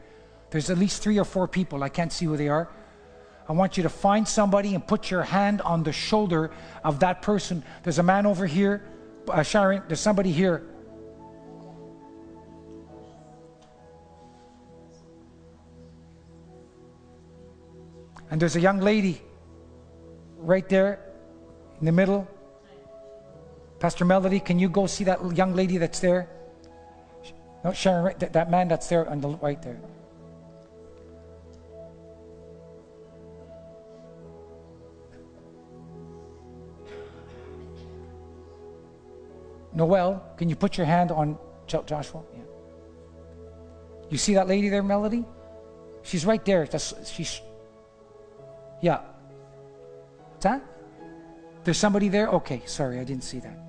There's at least three or four people. I can't see who they are. I want you to find somebody and put your hand on the shoulder of that person. There's a man over here. Uh, Sharon, there's somebody here. And there's a young lady right there in the middle. Pastor Melody, can you go see that young lady that's there? No, Sharon, that, that man that's there on the right there. Noel, can you put your hand on Joshua? Yeah. You see that lady there, Melody? She's right there. That's, she's, yeah. What's that? There's somebody there? Okay, sorry, I didn't see that.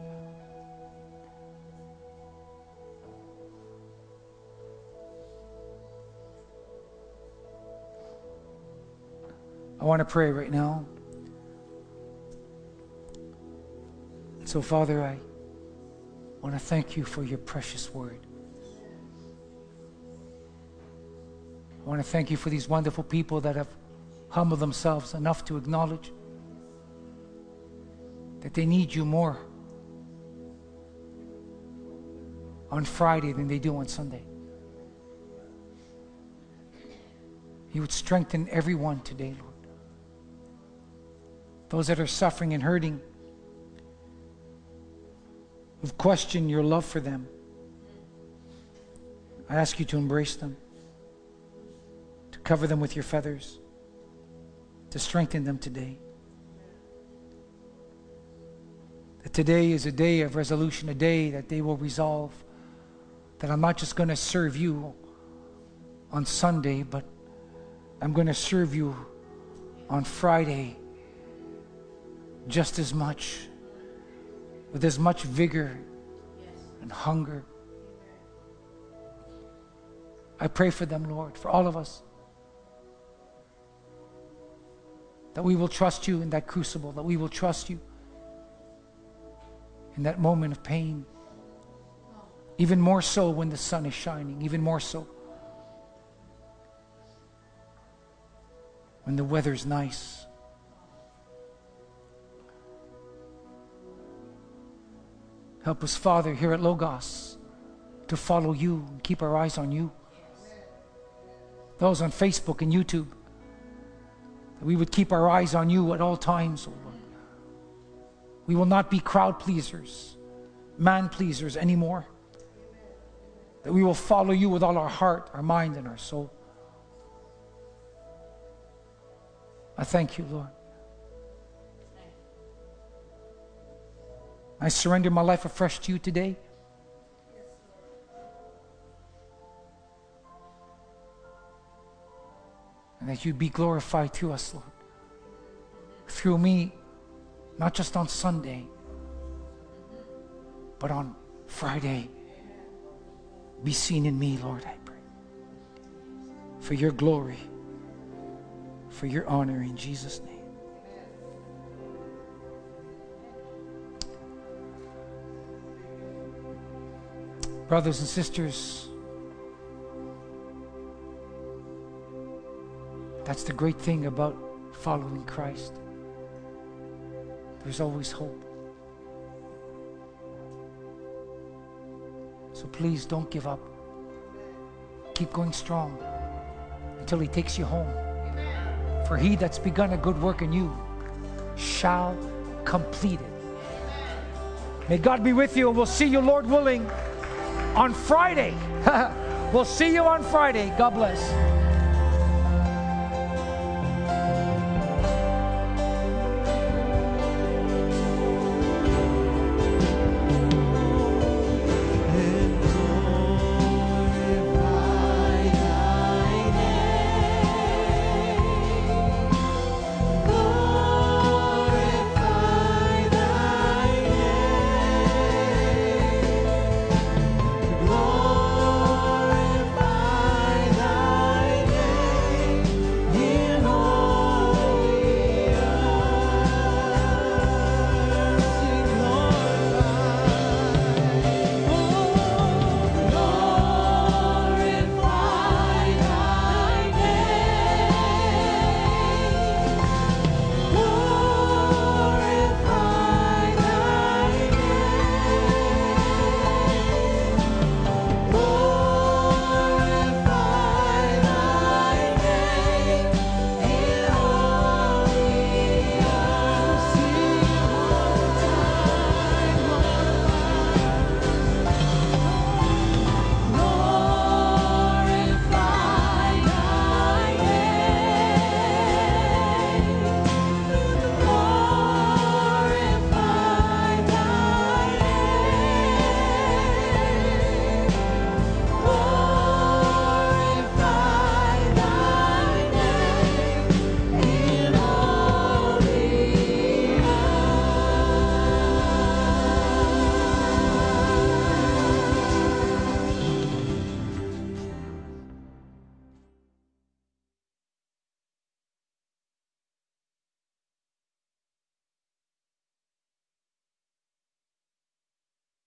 I want to pray right now. So, Father, I want to thank you for your precious word. I want to thank you for these wonderful people that have humbled themselves enough to acknowledge that they need you more on Friday than they do on Sunday. You would strengthen everyone today, Lord. Those that are suffering and hurting, who've questioned your love for them, I ask you to embrace them, to cover them with your feathers, to strengthen them today. That today is a day of resolution, a day that they will resolve that I'm not just going to serve you on Sunday, but I'm going to serve you on Friday just as much, with as much vigor and hunger. I pray for them, Lord, for all of us. That we will trust you in that crucible, that we will trust you in that moment of pain. Even more so when the sun is shining, even more so when the weather's nice. Help us, Father, here at Logos to follow you and keep our eyes on you. Those on Facebook and YouTube, that we would keep our eyes on you at all times, O Lord. We will not be crowd pleasers, man pleasers anymore. That we will follow you with all our heart, our mind, and our soul. I thank you, Lord. I surrender my life afresh to you today. And that you be glorified through us, Lord. Through me, not just on Sunday, but on Friday. Be seen in me, Lord, I pray. For your glory, for your honor, in Jesus' name. Brothers and sisters, that's the great thing about following Christ. There's always hope. So please don't give up. Keep going strong until He takes you home. For He that's begun a good work in you shall complete it. May God be with you, and we'll see you, Lord willing, on Friday. [laughs] we'll see you on Friday. God bless.